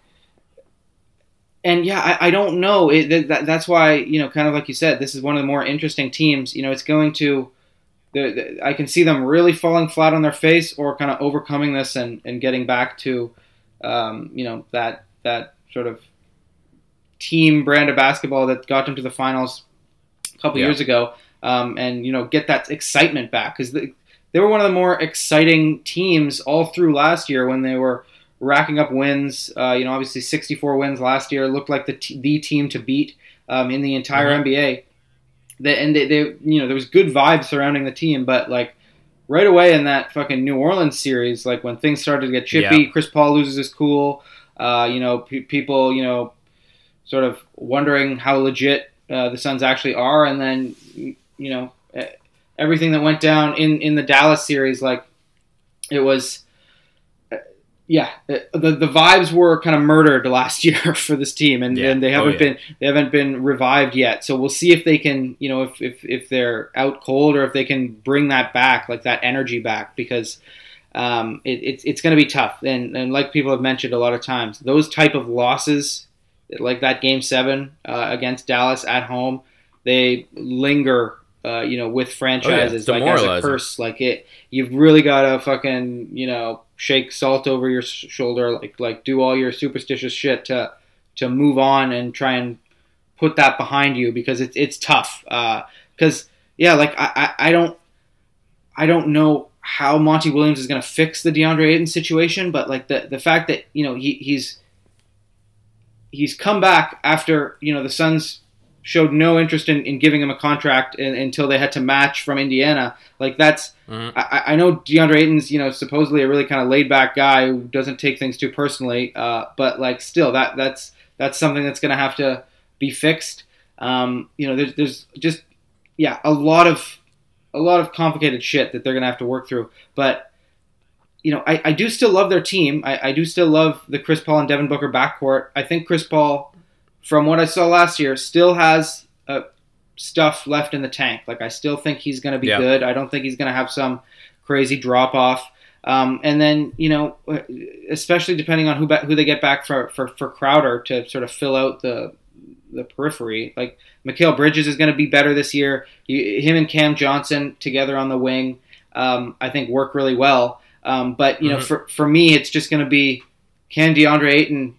and yeah, I, I don't know. It, that, that, that's why you know, kind of like you said, this is one of the more interesting teams. You know, it's going to. The, the, I can see them really falling flat on their face, or kind of overcoming this and, and getting back to, um, you know, that that sort of team brand of basketball that got them to the finals a couple Yeah. years ago, um, and you know, get that excitement back because they, they were one of the more exciting teams all through last year when they were racking up wins. Uh, you know, obviously 64 wins last year looked like the t- the team to beat um, in the entire Mhm. NBA. They, and they, they, you know, there was good vibes surrounding the team, but like right away in that fucking New Orleans series, like when things started to get chippy, Yeah. Chris Paul loses his cool. Uh, you know, pe- people, you know, sort of wondering how legit uh, the Suns actually are, and then you know everything that went down in in the Dallas series, like it was. eh, Yeah, eh, the the vibes were kind of murdered last year for this team, and, Yeah. and they Oh, haven't yeah. been they haven't been revived yet. So we'll see if they can, you know, if, if if they're out cold or if they can bring that back, like that energy back, because um, it, it's it's going to be tough. And and like people have mentioned a lot of times, those type of losses, like that game seven uh, against Dallas at home, they linger. Uh, you know, with franchises It's like as a curse, like it, you've really got to fucking, you know, shake salt over your shoulder, like like do all your superstitious shit to to move on and try and put that behind you because it's it's tough. Because yeah, like I, I I don't I don't know how Monty Williams is going to fix the DeAndre Ayton situation, but like the the fact that you know he he's he's come back after you know the Suns showed no interest in, in giving him a contract in, until they had to match from Indiana. Like that's Mhm. I, I know DeAndre Ayton's you know supposedly a really kind of laid back guy who doesn't take things too personally, uh, but like still that that's that's something that's going to have to be fixed. Um, you know, there's there's just yeah a lot of a lot of complicated shit that they're going to have to work through, but. You know, I, I do still love their team. I, I do still love the Chris Paul and Devin Booker backcourt. I think Chris Paul from what I saw last year, still has uh, stuff left in the tank. Like I still think he's going to be Yeah. good. I don't think he's going to have some crazy drop off. Um, and then you know, especially depending on who ba- who they get back for, for for Crowder to sort of fill out the the periphery. Like Mikal Bridges is going to be better this year. You, him and Cam Johnson together on the wing, um, I think work really well. Um, but you know, Mhm. for for me, it's just going to be can DeAndre Ayton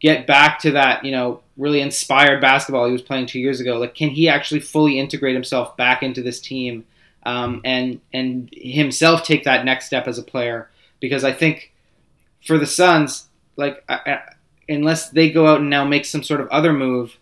get back to that you know really inspired basketball he was playing two years ago? Like, can he actually fully integrate himself back into this team um, and and himself take that next step as a player? Because I think for the Suns, like I, I, unless they go out and now make some sort of other move,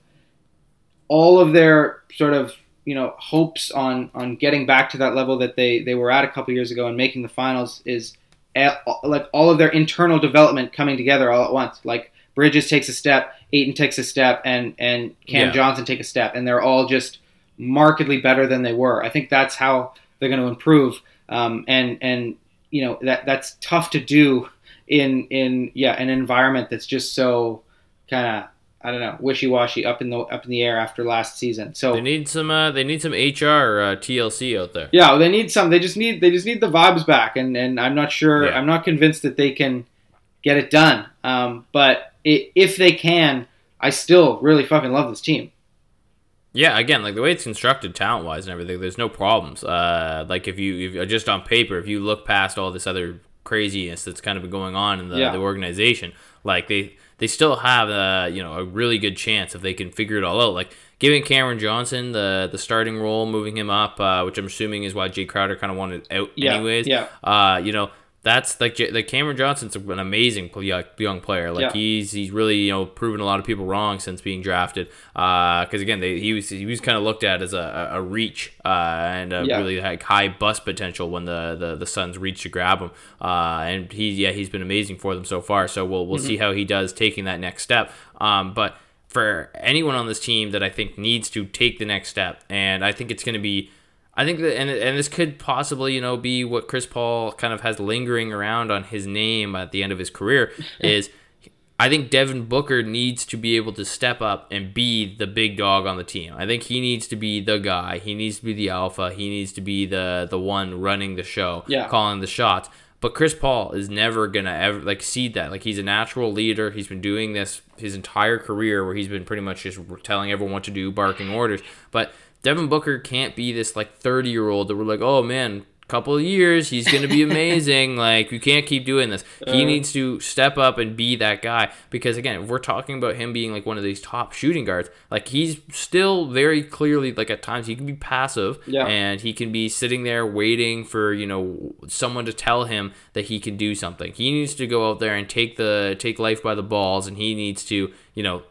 all of their sort of you know hopes on on getting back to that level that they they were at a couple years ago and making the finals is a- like all of their internal development coming together all at once. Like Bridges takes a step, Ayton takes a step, and and Cam Yeah. Johnson take a step, and they're all just markedly better than they were. I think that's how they're going to improve. Um, and and you know that that's tough to do in in yeah an environment that's just so kind of I don't know wishy washy up in the up in the air after last season. So They need some. Uh, they need some HR uh, TLC out there. yeah, they need some. They just need they just need the vibes back, and and I'm not sure. Yeah. I'm not convinced that they can get it done. Um, but i if they can, I still really fucking love this team. Yeah, again, like the way it's constructed, talent wise and everything, there's no problems. Uh, like if you, if just on paper, if you look past all this other craziness that's kind of been going on in the, Yeah. the organization, like they they still have uh, you know a really good chance if they can figure it all out. Like giving Cameron Johnson the the starting role, moving him up, uh, which I'm assuming is why Jae Crowder kind of wanted out Yeah, anyways. yeah. Uh, you know. That's like like Cameron Johnson's an amazing young- player. Like Yeah. he's he's really you know proven a lot of people wrong since being drafted. Because again, they, he was he was kind of looked at as a, a reach uh, and a Yeah. really like high bust potential when the, the, the Suns reached to grab him. Uh, and he yeah he's been amazing for them so far. So we'll we'll see how he does taking that next step. Um, but for anyone on this team that I think needs to take the next step, and I think it's going to be. I think that, and, and this could possibly, you know, be what Chris Paul kind of has lingering around on his name at the end of his career is I think Devin Booker needs to be able to step up and be the big dog on the team. I think he needs to be the guy. He needs to be the alpha. He needs to be the the one running the show, Yeah. calling the shots. But Chris Paul is never gonna ever like see that. Like he's a natural leader. He's been doing this his entire career, where he's been pretty much just telling everyone what to do, barking orders. But Devin Booker can't be this like thirty year old that we're like, oh man, couple of years, he's gonna be amazing. like you can't keep doing this. He Uh. needs to step up and be that guy because again, if we're talking about him being like one of these top shooting guards, like he's still very clearly like at times he can be passive Yeah. and he can be sitting there waiting for you know someone to tell him that he can do something. He needs to go out there and take the take life by the balls, and he needs to you know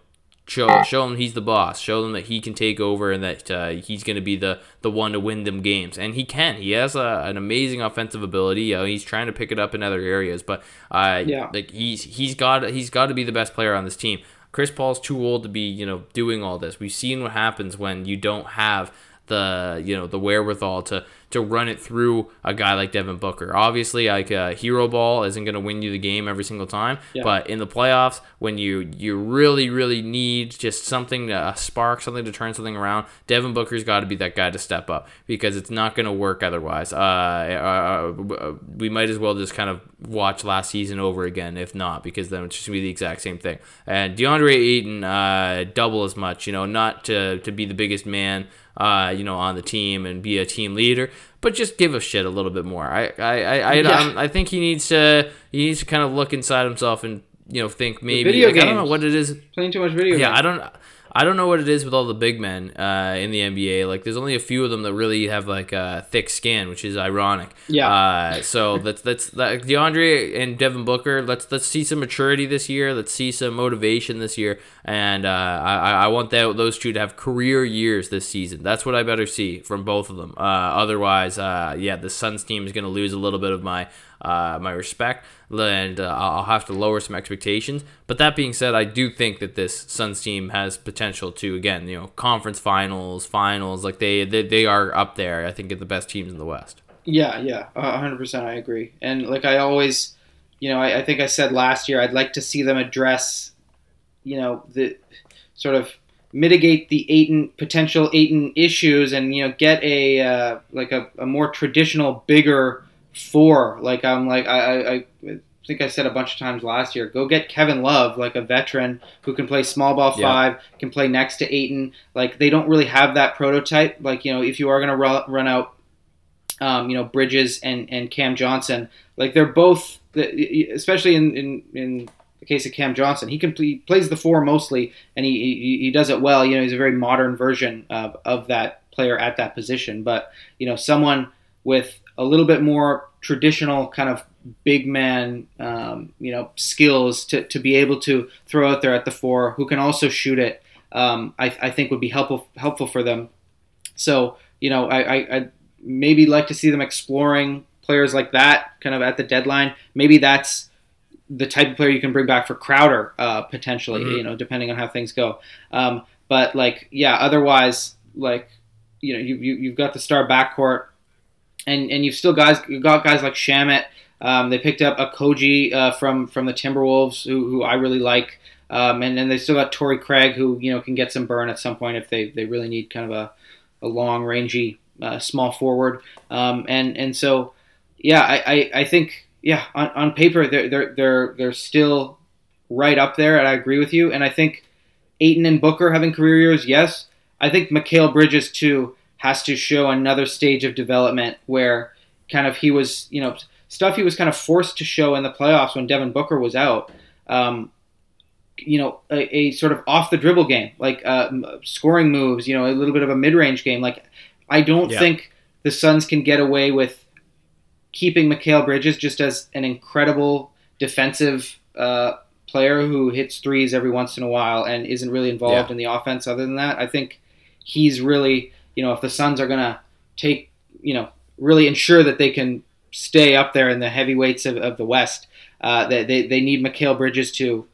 show show him he's the boss. Show them that he can take over and that uh, he's going to be the the one to win them games. And he can. He has a, an amazing offensive ability. Uh, he's trying to pick it up in other areas, but uh, Yeah. like he's he's got he's got to be the best player on this team. Chris Paul's too old to be you know doing all this. We've seen what happens when you don't have the you know the wherewithal to to run it through a guy like Devin Booker. Obviously, like a hero ball isn't going to win you the game every single time, Yeah. but in the playoffs, when you you really really need just something to a spark, something to turn something around, Devin Booker's got to be that guy to step up because it's not going to work otherwise. Uh, uh, uh, we might as well just kind of watch last season over again, if not, because then it's just gonna be the exact same thing. And DeAndre Ayton, uh, double as much. You know, not to to be the biggest man, uh, you know, on the team and be a team leader, but just give a shit a little bit more. I I I I, Yeah. I'm- I think he needs to he needs to kind of look inside himself and you know think maybe video like, I don't know what it is. Playing too much video Yeah, games. I don't. I don't know what it is with all the big men uh, in the NBA. Like, there's only a few of them that really have like a thick skin, which is ironic. Yeah. Uh, so that's that's that, DeAndre and Devin Booker. Let's let's see some maturity this year. Let's see some motivation this year, and uh, I I want that, those two to have career years this season. That's what I better see from both of them. Uh, otherwise, uh, yeah, the Suns team is going to lose a little bit of my uh, my respect, and uh, I'll have to lower some expectations. But that being said, I do think that this Suns team has potential to again, you know, conference finals, finals. Like they they, they are up there. I think at the best teams in the West. Yeah, yeah, hundred percent. I agree. And like I always, you know, I, I think I said last year, I'd like to see them address, you know, the sort of mitigate the Ayton potential Ayton issues and you know get a uh, like a, a more traditional bigger four. Like I'm like I I, I think I said a bunch of times last year. Go get Kevin Love, like a veteran who can play small ball five, yeah. can play next to Ayton. Like they don't really have that prototype. Like you know, if you are gonna run, run out, um, you know, Bridges and and Cam Johnson, like they're both, especially in in, in the case of Cam Johnson, he can he plays the four mostly, and he, he, he does it well. You know, he's a very modern version of of that player at that position. But you know, someone with a little bit more traditional kind of big man, um, you know, skills to, to be able to throw out there at the four, who can also shoot it, um, I, I think would be helpful helpful for them. So you know, I, I I'd maybe like to see them exploring players like that, kind of at the deadline. Maybe that's the type of player you can bring back for Crowder uh, potentially, mm-hmm. you know, depending on how things go. Um, but like, yeah, otherwise, like, you know, you, you you've got the star backcourt and and you've still guys you've got guys like Shamet. Um, they picked up Okogie uh, from from the Timberwolves, who, who I really like, um, and then they still got Torrey Craig, who you know can get some burn at some point if they, they really need kind of a, a long rangy uh, small forward, um, and and so yeah, I, I, I think yeah on, on paper they're, they're they're they're still right up there, and I agree with you, and I think Ayton and Booker having career years, yes, I think Mikal Bridges too has to show another stage of development where kind of he was, you know, stuff he was kind of forced to show in the playoffs when Devin Booker was out. Um, you know, a, a, sort of off the dribble game, like uh, scoring moves. You know, a little bit of a mid range game. Like, I don't yeah. think the Suns can get away with keeping Mikal Bridges just as an incredible defensive uh, player who hits threes every once in a while and isn't really involved yeah. in the offense. Other than that, I think he's really you know, if the Suns are going to take, you know, really ensure that they can stay up there in the heavyweights of, of the West, uh, they, they, they need Mikal Bridges to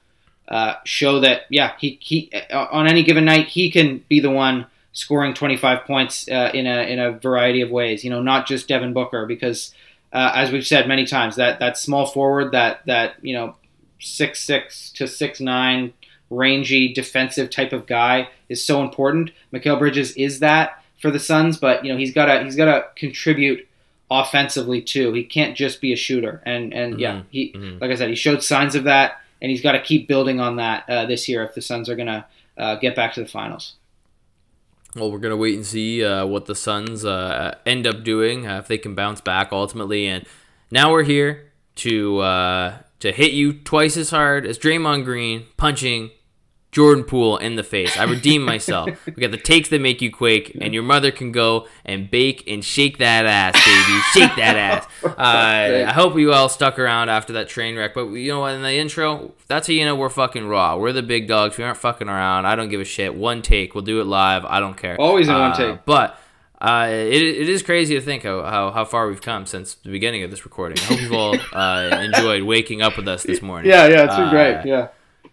uh, show that, yeah, he, he on any given night, he can be the one scoring 25 points uh, in, a, in a variety of ways, you know, not just Devin Booker, because uh, as we've said many times, that, that small forward, that, that, you know, six six to six nine rangy defensive type of guy is so important. Mikal Bridges is that for the Suns, but you know he's got to he's got to contribute offensively too. He can't just be a shooter. And and mm-hmm. yeah, he mm-hmm. like I said, he showed signs of that, and he's got to keep building on that uh, this year if the Suns are gonna uh, get back to the finals. Well, we're gonna wait and see uh, what the Suns uh, end up doing uh, if they can bounce back ultimately. And now we're here to uh, to hit you twice as hard as Draymond Green punching Jordan Poole in the face. I redeem myself. we got the takes that make you quake, and your mother can go and bake and shake that ass, baby. Shake that ass. Uh, I hope you all stuck around after that train wreck. But you know what? In the intro, that's how you know we're fucking raw. We're the big dogs. We aren't fucking around. I don't give a shit. One take. We'll do it live. I don't care. Always in uh, one take. But. Uh, it, it is crazy to think how, how, how far we've come since the beginning of this recording. I hope you've all uh, enjoyed waking up with us this morning. Yeah, yeah, it's been great. Uh, yeah.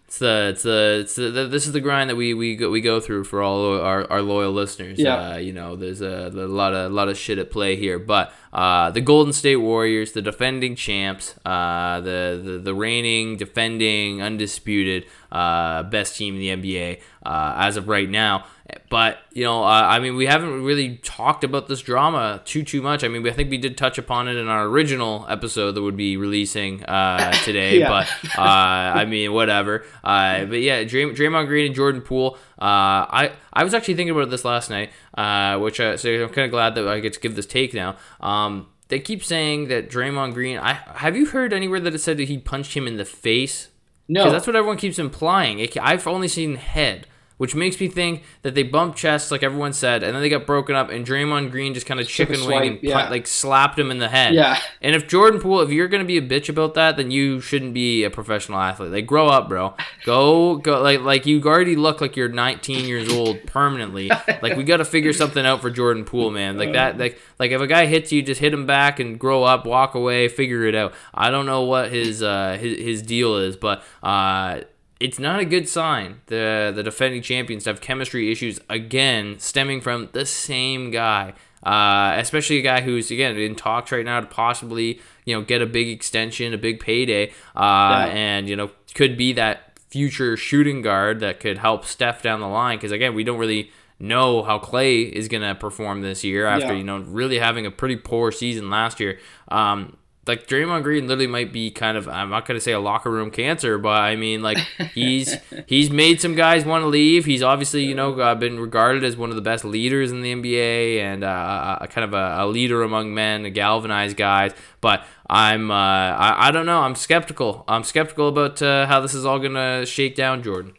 It's the it's the it's the, this is the grind that we we go, we go through for all our, our loyal listeners. Yeah. Uh, you know, there's a, a, lot of a lot of shit at play here, but uh, the Golden State Warriors, the defending champs, uh, the, the the reigning, defending, undisputed uh, best team in the NBA uh, as of right now. But you know, uh, I mean, we haven't really talked about this drama too too much. I mean, I think we did touch upon it in our original episode that would be releasing uh, today. yeah. But uh, I mean, whatever. Uh, but yeah, Dray- Draymond Green and Jordan Poole. Uh, I I was actually thinking about this last night, uh, which I, so I'm kind of glad that I get to give this take now. Um, they keep saying that Draymond Green. I have you heard anywhere that it said that he punched him in the face? No, that's what everyone keeps implying. It, I've only seen head. Which makes me think that they bumped chests like everyone said, and then they got broken up, and Draymond Green just kind of chicken winged wing and yeah. like slapped him in the head. Yeah. And if Jordan Poole, if you're gonna be a bitch about that, then you shouldn't be a professional athlete. Like grow up, bro. Go go like like you already look like you're 19 years old permanently. Like we got to figure something out for Jordan Poole, man. Like that like like if a guy hits you, just hit him back and grow up, walk away, figure it out. I don't know what his uh his, his deal is, but uh it's not a good sign. The the defending champions have chemistry issues again, stemming from the same guy. Uh, especially a guy who's again in talks right now to possibly you know get a big extension, a big payday, uh, Yeah. and you know could be that future shooting guard that could help Steph down the line. Because again, we don't really know how Clay is gonna perform this year after Yeah. you know really having a pretty poor season last year. Um, like Draymond Green literally might be kind of I'm not gonna say a locker room cancer, but I mean like he's he's made some guys want to leave. He's obviously you know uh, been regarded as one of the best leaders in the NBA and uh, a, kind of a, a leader among men, a galvanized guys. But I'm uh, I, I don't know. I'm skeptical. I'm skeptical about uh, how this is all gonna shake down, Jordan.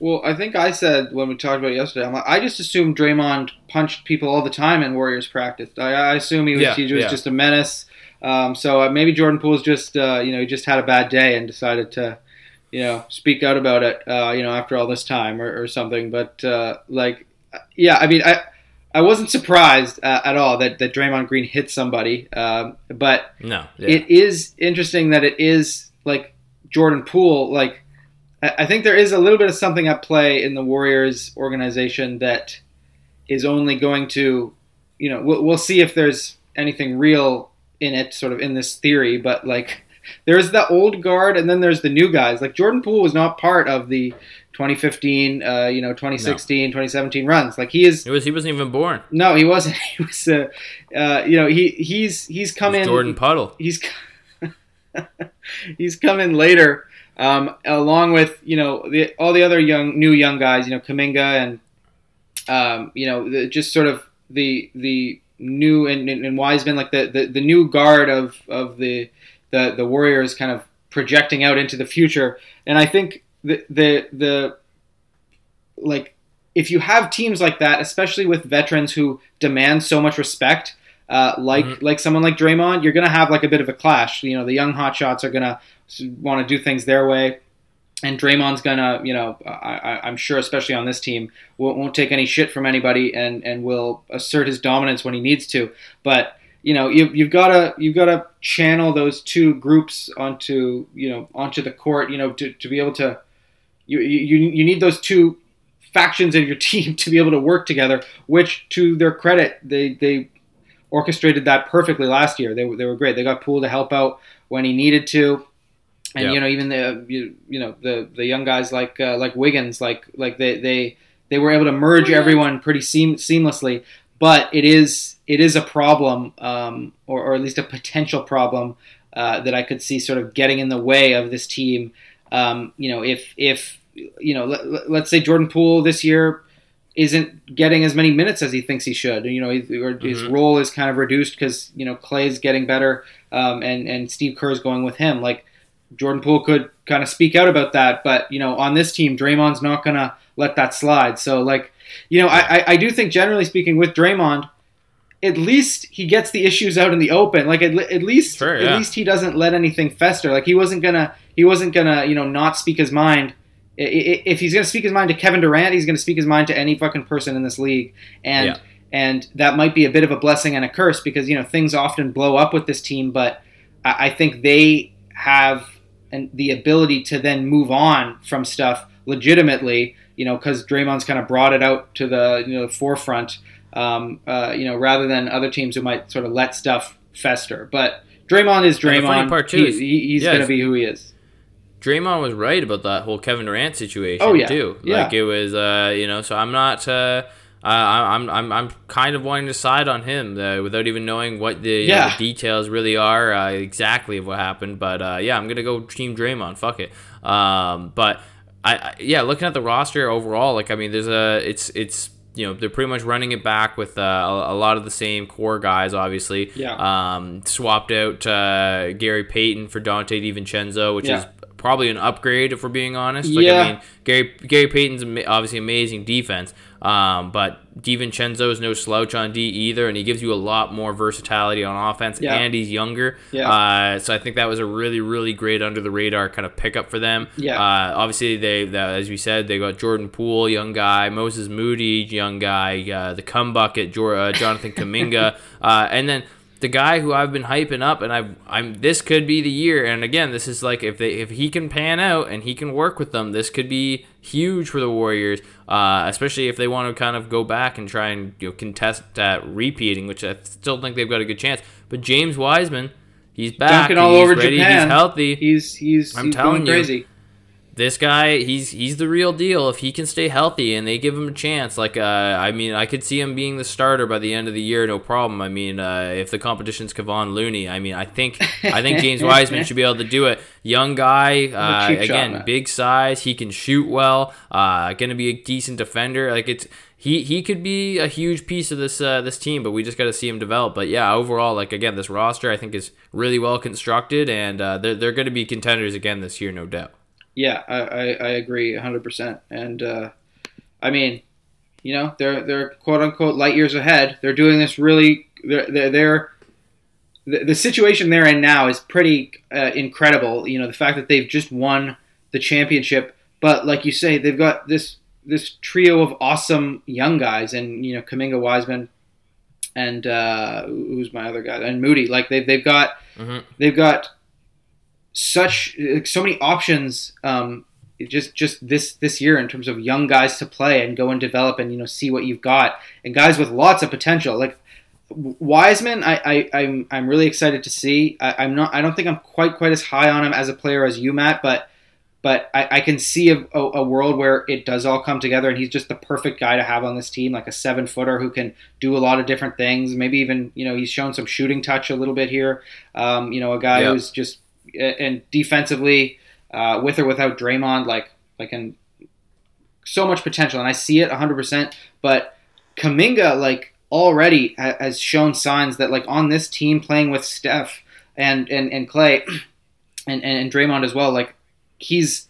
Well, I think I said when we talked about it yesterday, I'm like, I just assumed Draymond punched people all the time in Warriors practice. I, I assume he was, Yeah, he was yeah. just a menace. Um, so uh, maybe Jordan Poole's just, uh, you know, he just had a bad day and decided to, you know, speak out about it, uh, you know, after all this time or, or something. But uh, like, yeah, I mean, I. I wasn't surprised uh, at all that, that Draymond Green hit somebody, um, but No, yeah. it is interesting that it is like Jordan Poole. Like, I I think there is a little bit of something at play in the Warriors organization that is only going to, you know, we'll, we'll see if there's anything real in it, sort of in this theory. But like, there's the old guard, and then there's the new guys. Like Jordan Poole was not part of the 2015, uh, you know, 2016, 2017 runs. Like he is. it was he wasn't even born. No, he wasn't. He was, uh, uh, you know, he he's he's come It was in Jordan Puddle. he's he's coming later, um, along with you know the, all the other young new young guys, you know Kuminga and um, you know the, just sort of the the new and, and, and Wiseman, like the, the, the new guard of of the, the the Warriors, kind of projecting out into the future. And I think the the the like if you have teams like that, especially with veterans who demand so much respect, uh, like Mhm. like someone like Draymond, you're gonna have like a bit of a clash. You know, the young hotshots are gonna want to do things their way, and Draymond's gonna, you know, I, I'm sure, especially on this team, won't, won't take any shit from anybody, and and will assert his dominance when he needs to. But you know, you, you've got to you've got to channel those two groups onto you know onto the court. You know, to, to be able to you, you you need those two factions of your team to be able to work together. Which, to their credit, they they orchestrated that perfectly last year. They were they were great. They got Poole to help out when he needed to. And Yeah. you know even the you, you know the the young guys like uh, like Wiggins like like they they they were able to merge everyone pretty seam- seamlessly. But it is it is a problem, um, or, or at least a potential problem uh, that I could see sort of getting in the way of this team. Um, you know, if if you know, let, let's say Jordan Poole this year isn't getting as many minutes as he thinks he should. You know, he, or his Mhm. role is kind of reduced because you know Clay's getting better, um, and and Steve Kerr's going with him. Like Jordan Poole could kind of speak out about that, but you know, on this team, Draymond's not gonna let that slide. So like, you know, I I, do think generally speaking with Draymond. At least he gets the issues out in the open. Like at, at least, Sure, at least he doesn't let anything fester. Like he wasn't gonna, he wasn't gonna, you know, not speak his mind if he's going to speak his mind to Kevin Durant, he's going to speak his mind to any fucking person in this league, and Yeah. and that might be a bit of a blessing and a curse because you know things often blow up with this team, but I, I think they have an, the ability to then move on from stuff legitimately, you know, because Draymond's kind of brought it out to the you know the forefront, um, uh, you know, rather than other teams who might sort of let stuff fester. But Draymond is And the Draymond. funny part, too, He- he- he's yeah, going to be who he is. Draymond was right about that whole Kevin Durant situation Oh, yeah. too. Yeah. Like it was, uh, you know. So I'm not. Uh, I- I'm I'm I'm kind of wanting to side on him uh, without even knowing what the, you know, the details really are uh, exactly of what happened. But uh, yeah, I'm gonna go Team Draymond. Fuck it. Um, but I, I yeah, looking at the roster overall, like I mean, there's a it's it's you know they're pretty much running it back with uh, a, a lot of the same core guys. Obviously, Yeah. Um, swapped out uh, Gary Payton for Donte DiVincenzo, which Yeah. is probably an upgrade if we're being honest. Like, Yeah. I mean, Gary Gary Payton's obviously amazing defense, um, but DiVincenzo is no slouch on D either, and he gives you a lot more versatility on offense, Yeah. and he's younger. Yeah. Uh, so I think that was a really really great under the radar kind of pickup for them. Yeah. Uh, obviously they, the, as we said, they got Jordan Poole, young guy, Moses Moody, young guy, uh, the cum bucket, uh, Jonathan Kuminga, uh, and then the guy who I've been hyping up, and I've, I'm this could be the year. And again, this is like if they if he can pan out and he can work with them, this could be huge for the Warriors, uh, especially if they want to kind of go back and try and you know, contest that repeating, which I still think they've got a good chance. But James Wiseman, he's back, Dunking all he's over ready, Japan. he's healthy He's he's I'm he's telling you. crazy. This guy he's he's the real deal. If he can stay healthy and they give him a chance like uh i mean i could see him being the starter by the end of the year no problem. I mean uh if the competition's Kevon looney i mean i think i think james wiseman should be able to do it. Young guy uh cheap shot, again big size he can shoot well uh gonna be a decent defender. Like it's he, he could be a huge piece of this uh, this team, but we just got to see him develop. But yeah, overall, like again, this roster I think is really well constructed, and uh, they're they're going to be contenders again this year, no doubt. Yeah, I, I, I agree 100%. And, uh, I mean, you know, they're, they're quote unquote light years ahead. They're doing this really, they're, they're, they're the, the situation they're in now is pretty uh, incredible. You know, the fact that they've just won the championship, but like you say, they've got this, this trio of awesome young guys and, you know, Kuminga Wiseman and, uh, who's my other guy? And Moody. Like they've, they've got, Mhm. they've got such like, so many options um, just just this this year in terms of young guys to play and go and develop and you know see what you've got. And guys with lots of potential. Like Wiseman I, I I'm I'm really excited to see. I, I'm not I don't think I'm quite quite as high on him as a player as you Matt but but I, I can see a, a, a world where it does all come together and he's just the perfect guy to have on this team like a seven footer who can do a lot of different things. Maybe even you know he's shown some shooting touch a little bit here. Um, you know a guy Yeah. who's just and defensively uh, with or without Draymond like like and so much potential and I see it 100% but Kuminga like already has shown signs that like on this team playing with Steph and and, and Clay and, and and Draymond as well like he's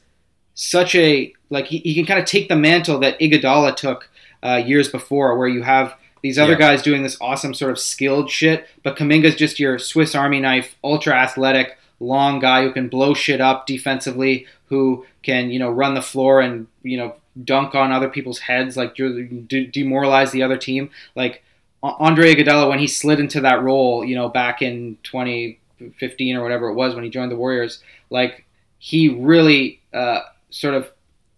such a like he, he can kind of take the mantle that Iguodala took uh, years before where you have these other Yeah. guys doing this awesome sort of skilled shit but Kuminga's just your Swiss Army knife ultra athletic long guy who can blow shit up defensively who can you know run the floor and you know dunk on other people's heads like de- demoralize the other team like Andre Iguodala when he slid into that role you know back in 2015 or whatever it was when he joined the Warriors like he really uh, sort of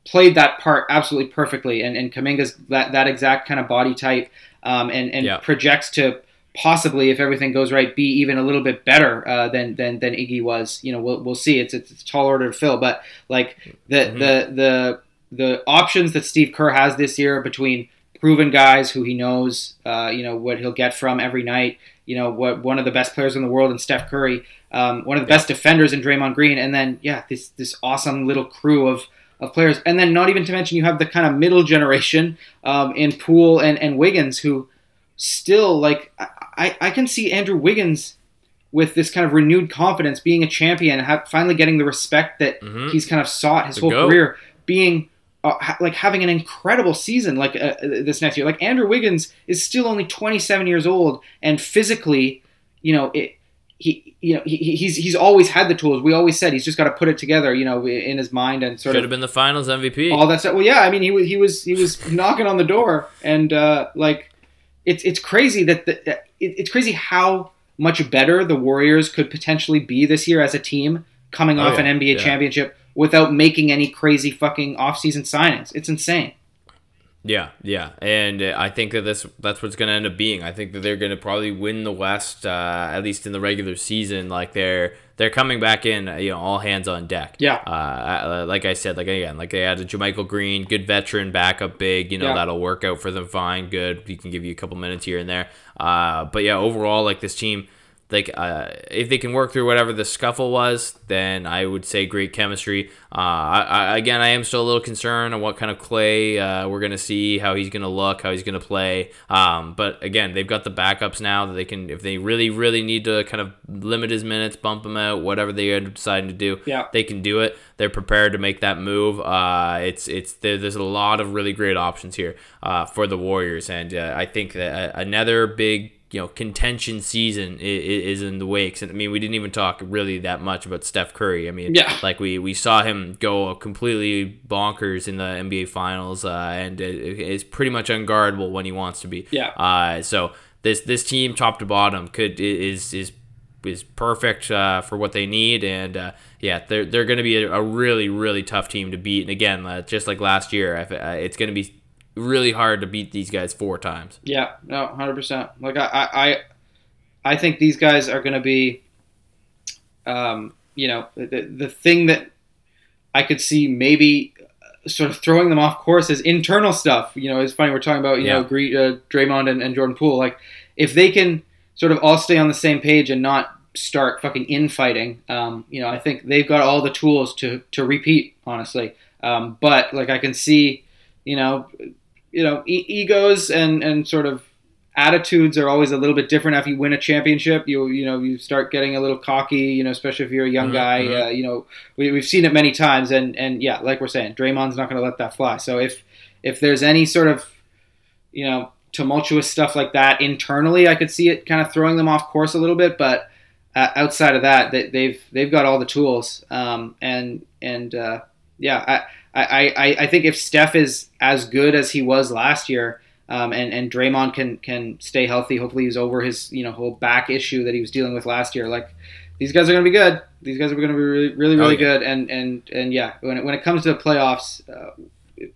played that part absolutely perfectly and, and Kuminga's that, that exact kind of body type um, and, and Yeah. projects to possibly if everything goes right be even a little bit better uh, than, than than Iggy was. You know we'll, we'll see. It's, it's a tall order to fill. But like the Mhm. the the the options that Steve Kerr has this year between proven guys who he knows uh, you know what he'll get from every night you know what one of the best players in the world in Steph Curry um, one of the best defenders in Draymond Green and then yeah this this awesome little crew of of players. And then not even to mention you have the kind of middle generation um, in Poole and, and Wiggins who still like I, I can see Andrew Wiggins with this kind of renewed confidence being a champion ha- finally getting the respect that Mhm. he's kind of sought his The whole GOAT. career being uh, ha- like having an incredible season like uh, uh, this next year like Andrew Wiggins is still only 27 years old and physically you know it he you know he, he's he's always had the tools we always said he's just got to put it together you know in his mind and sort Should of have been the Finals MVP. all that stuff. Well, yeah, I mean, he was he was he was knocking on the door, and uh, like it's it's crazy that the, that- it, it's crazy how much better the Warriors could potentially be this year as a team coming Oh, off yeah, an NBA yeah. championship without making any crazy fucking offseason signings. It's insane. Yeah, yeah, and I think that this that's what's going to end up being. I think that they're going to probably win the West, uh, at least in the regular season. Like they're they're coming back in, uh, you know, all hands on deck. Yeah. Uh, uh, like I said, like again, like they added JaMychal Green, good veteran, backup big. You know Yeah. that'll work out for them fine. Good, he can give you a couple minutes here and there. Uh, but yeah, overall, like this team, like uh, if they can work through whatever the scuffle was, then I would say great chemistry. Uh, I, I, again, I am still a little concerned on what kind of Clay uh, we're gonna see, how he's gonna look, how he's gonna play. Um, but again, they've got the backups now that they can, if they really, really need to kind of limit his minutes, bump him out, whatever they are deciding to do, Yeah. they can do it. They're prepared to make that move. Uh, it's it's there, there's a lot of really great options here uh, for the Warriors, and uh, I think that another big you know contention season is, is in the wakes. And I mean, we didn't even talk really that much about Steph Curry. I mean, Yeah. like we we saw him go completely bonkers in the NBA Finals, uh, and it's pretty much unguardable when he wants to be. Yeah. Uh, so this this team, top to bottom, could is is is perfect uh, for what they need, and uh, yeah, they're they're going to be a, a really really tough team to beat. And again, uh, just like last year, uh, it's going to be really hard to beat these guys four times. Yeah, no, hundred percent. Like I, I, I- think these guys are going to be, um, you know, the the thing that I could see maybe uh, sort of throwing them off course is internal stuff. You know, it's funny we're talking about you know Yeah. Gre- uh, Draymond and, and Jordan Poole. Like if they can sort of all stay on the same page and not start fucking infighting, um, you know, I think they've got all the tools to to repeat. Honestly, um, but like I can see, you know, you know, e- egos and and sort of attitudes are always a little bit different after you win a championship. You you know you start getting a little cocky. You know, especially if you're a young Mhm, guy. mhm. Uh, you know, we, we've seen it many times, and and yeah, like we're saying, Draymond's not going to let that fly. So if if there's any sort of you know tumultuous stuff like that internally, I could see it kind of throwing them off course a little bit, but. Uh, outside of that, they, they've they've got all the tools, um, and and uh, yeah, I, I, I, I think if Steph is as good as he was last year, um, and and Draymond can can stay healthy, hopefully he's over his you know whole back issue that he was dealing with last year. Like these guys are going to be good. These guys are going to be really really, really Oh, yeah. good. And and and yeah, when it, when it comes to the playoffs, uh,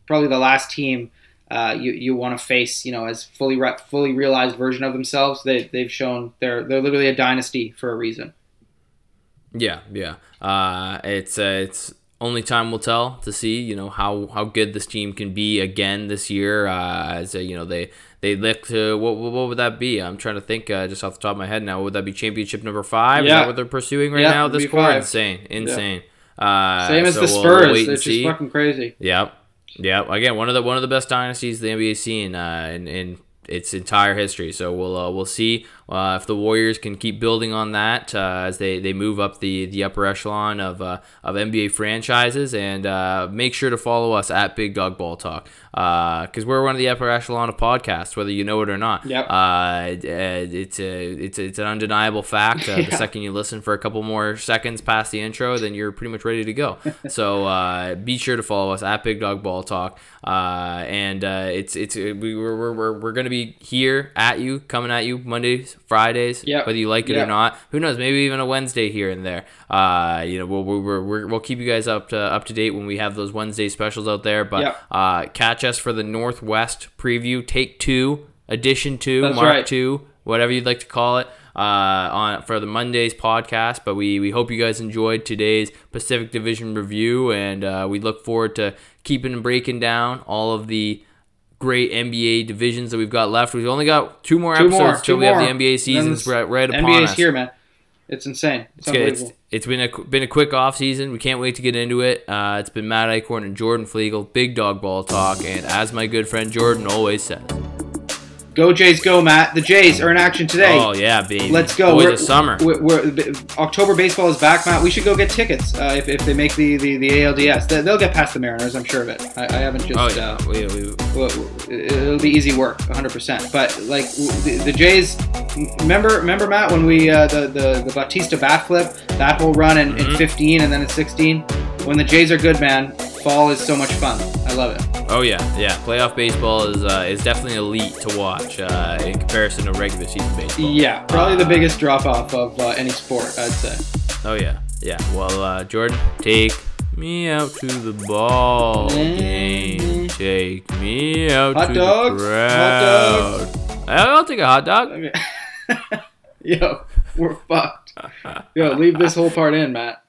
probably the last team. Uh, you, you want to face you know as fully re- fully realized version of themselves they, they've shown they're they're literally a dynasty for a reason Yeah, yeah. Uh, it's uh, it's only time will tell to see you know how, how good this team can be again this year. Uh, as uh, you know they they look to what, what would that be? I'm trying to think uh, just off the top of my head now. Would that be championship number five? Is Yeah. that what they're pursuing right Yeah, now? This core insane, insane. Uh, same as so the Spurs we'll it's just fucking crazy Yep. Yep. Again, one of the one of the best dynasties the NBA's seen uh, in, in its entire history. So we'll uh, we'll see uh, if the Warriors can keep building on that uh, as they, they move up the, the upper echelon of, uh, of NBA franchises. And uh, make sure to follow us at Big Dog Ball Talk because we're one of the upper echelon of podcasts, whether you know it or not. Yep. Uh, it- uh, it's a, it's it's an undeniable fact. Uh, Yeah. The second you listen for a couple more seconds past the intro, then you're pretty much ready to go. so uh, be sure to follow us at Big Dog Ball Talk. Uh, and uh, it's it's we we're, we're, we're, we're gonna be here at you, coming at you Mondays, Fridays, Yep. whether you like it Yep. or not. Who knows? Maybe even a Wednesday here and there. Uh, you know, we'll we'll, we'll, we'll, keep you guys up to up to date when we have those Wednesday specials out there. But Yep. uh, catch us for the Northwest preview, take two, edition two, That's mark right. two, whatever you'd like to call it. Uh, on for the Mondays podcast, but we, we hope you guys enjoyed today's Pacific Division review, and uh, we look forward to keeping and breaking down all of the great NBA divisions that we've got left. We've only got two more Two episodes more, till we have the NBA seasons right, right upon NBA's us. here, man. It's insane. It's, It's, it's, it's been a been a quick off season. We can't wait to get into it. Uh, it's been Matt Eichhorn and Jordan Flegel, Big Dog Ball Talk, and as my good friend Jordan always says, Go Jays, go Matt. The Jays are in action today. "Oh yeah, baby, Let's go. Boys We're- of summer." We're, we're, October baseball is back, Matt. We should go get tickets uh, if, if they make the, the, the ALDS. They- They'll get past the Mariners, I'm sure of it. I, I haven't just. Oh yeah, uh, we, we, well, it'll be easy work, 100%. But like the, the Jays, remember, remember Matt when we uh, the, the the Bautista bat flip that whole run in, in Mhm. 15 and then in 16. When the Jays are good, man, fall is so much fun. I love it. Oh yeah, yeah. Playoff baseball is uh, is definitely elite to watch uh, in comparison to regular season baseball. Yeah, probably the Uh, biggest drop off of uh, any sport, I'd say. Oh yeah, yeah. Well, uh, Jordan, take me out to the ball game. Take me out Hot to dogs? the Hot crowd. I'll take a hot dog. Okay. Yo, we're fucked. Yo, leave this whole part in, Matt.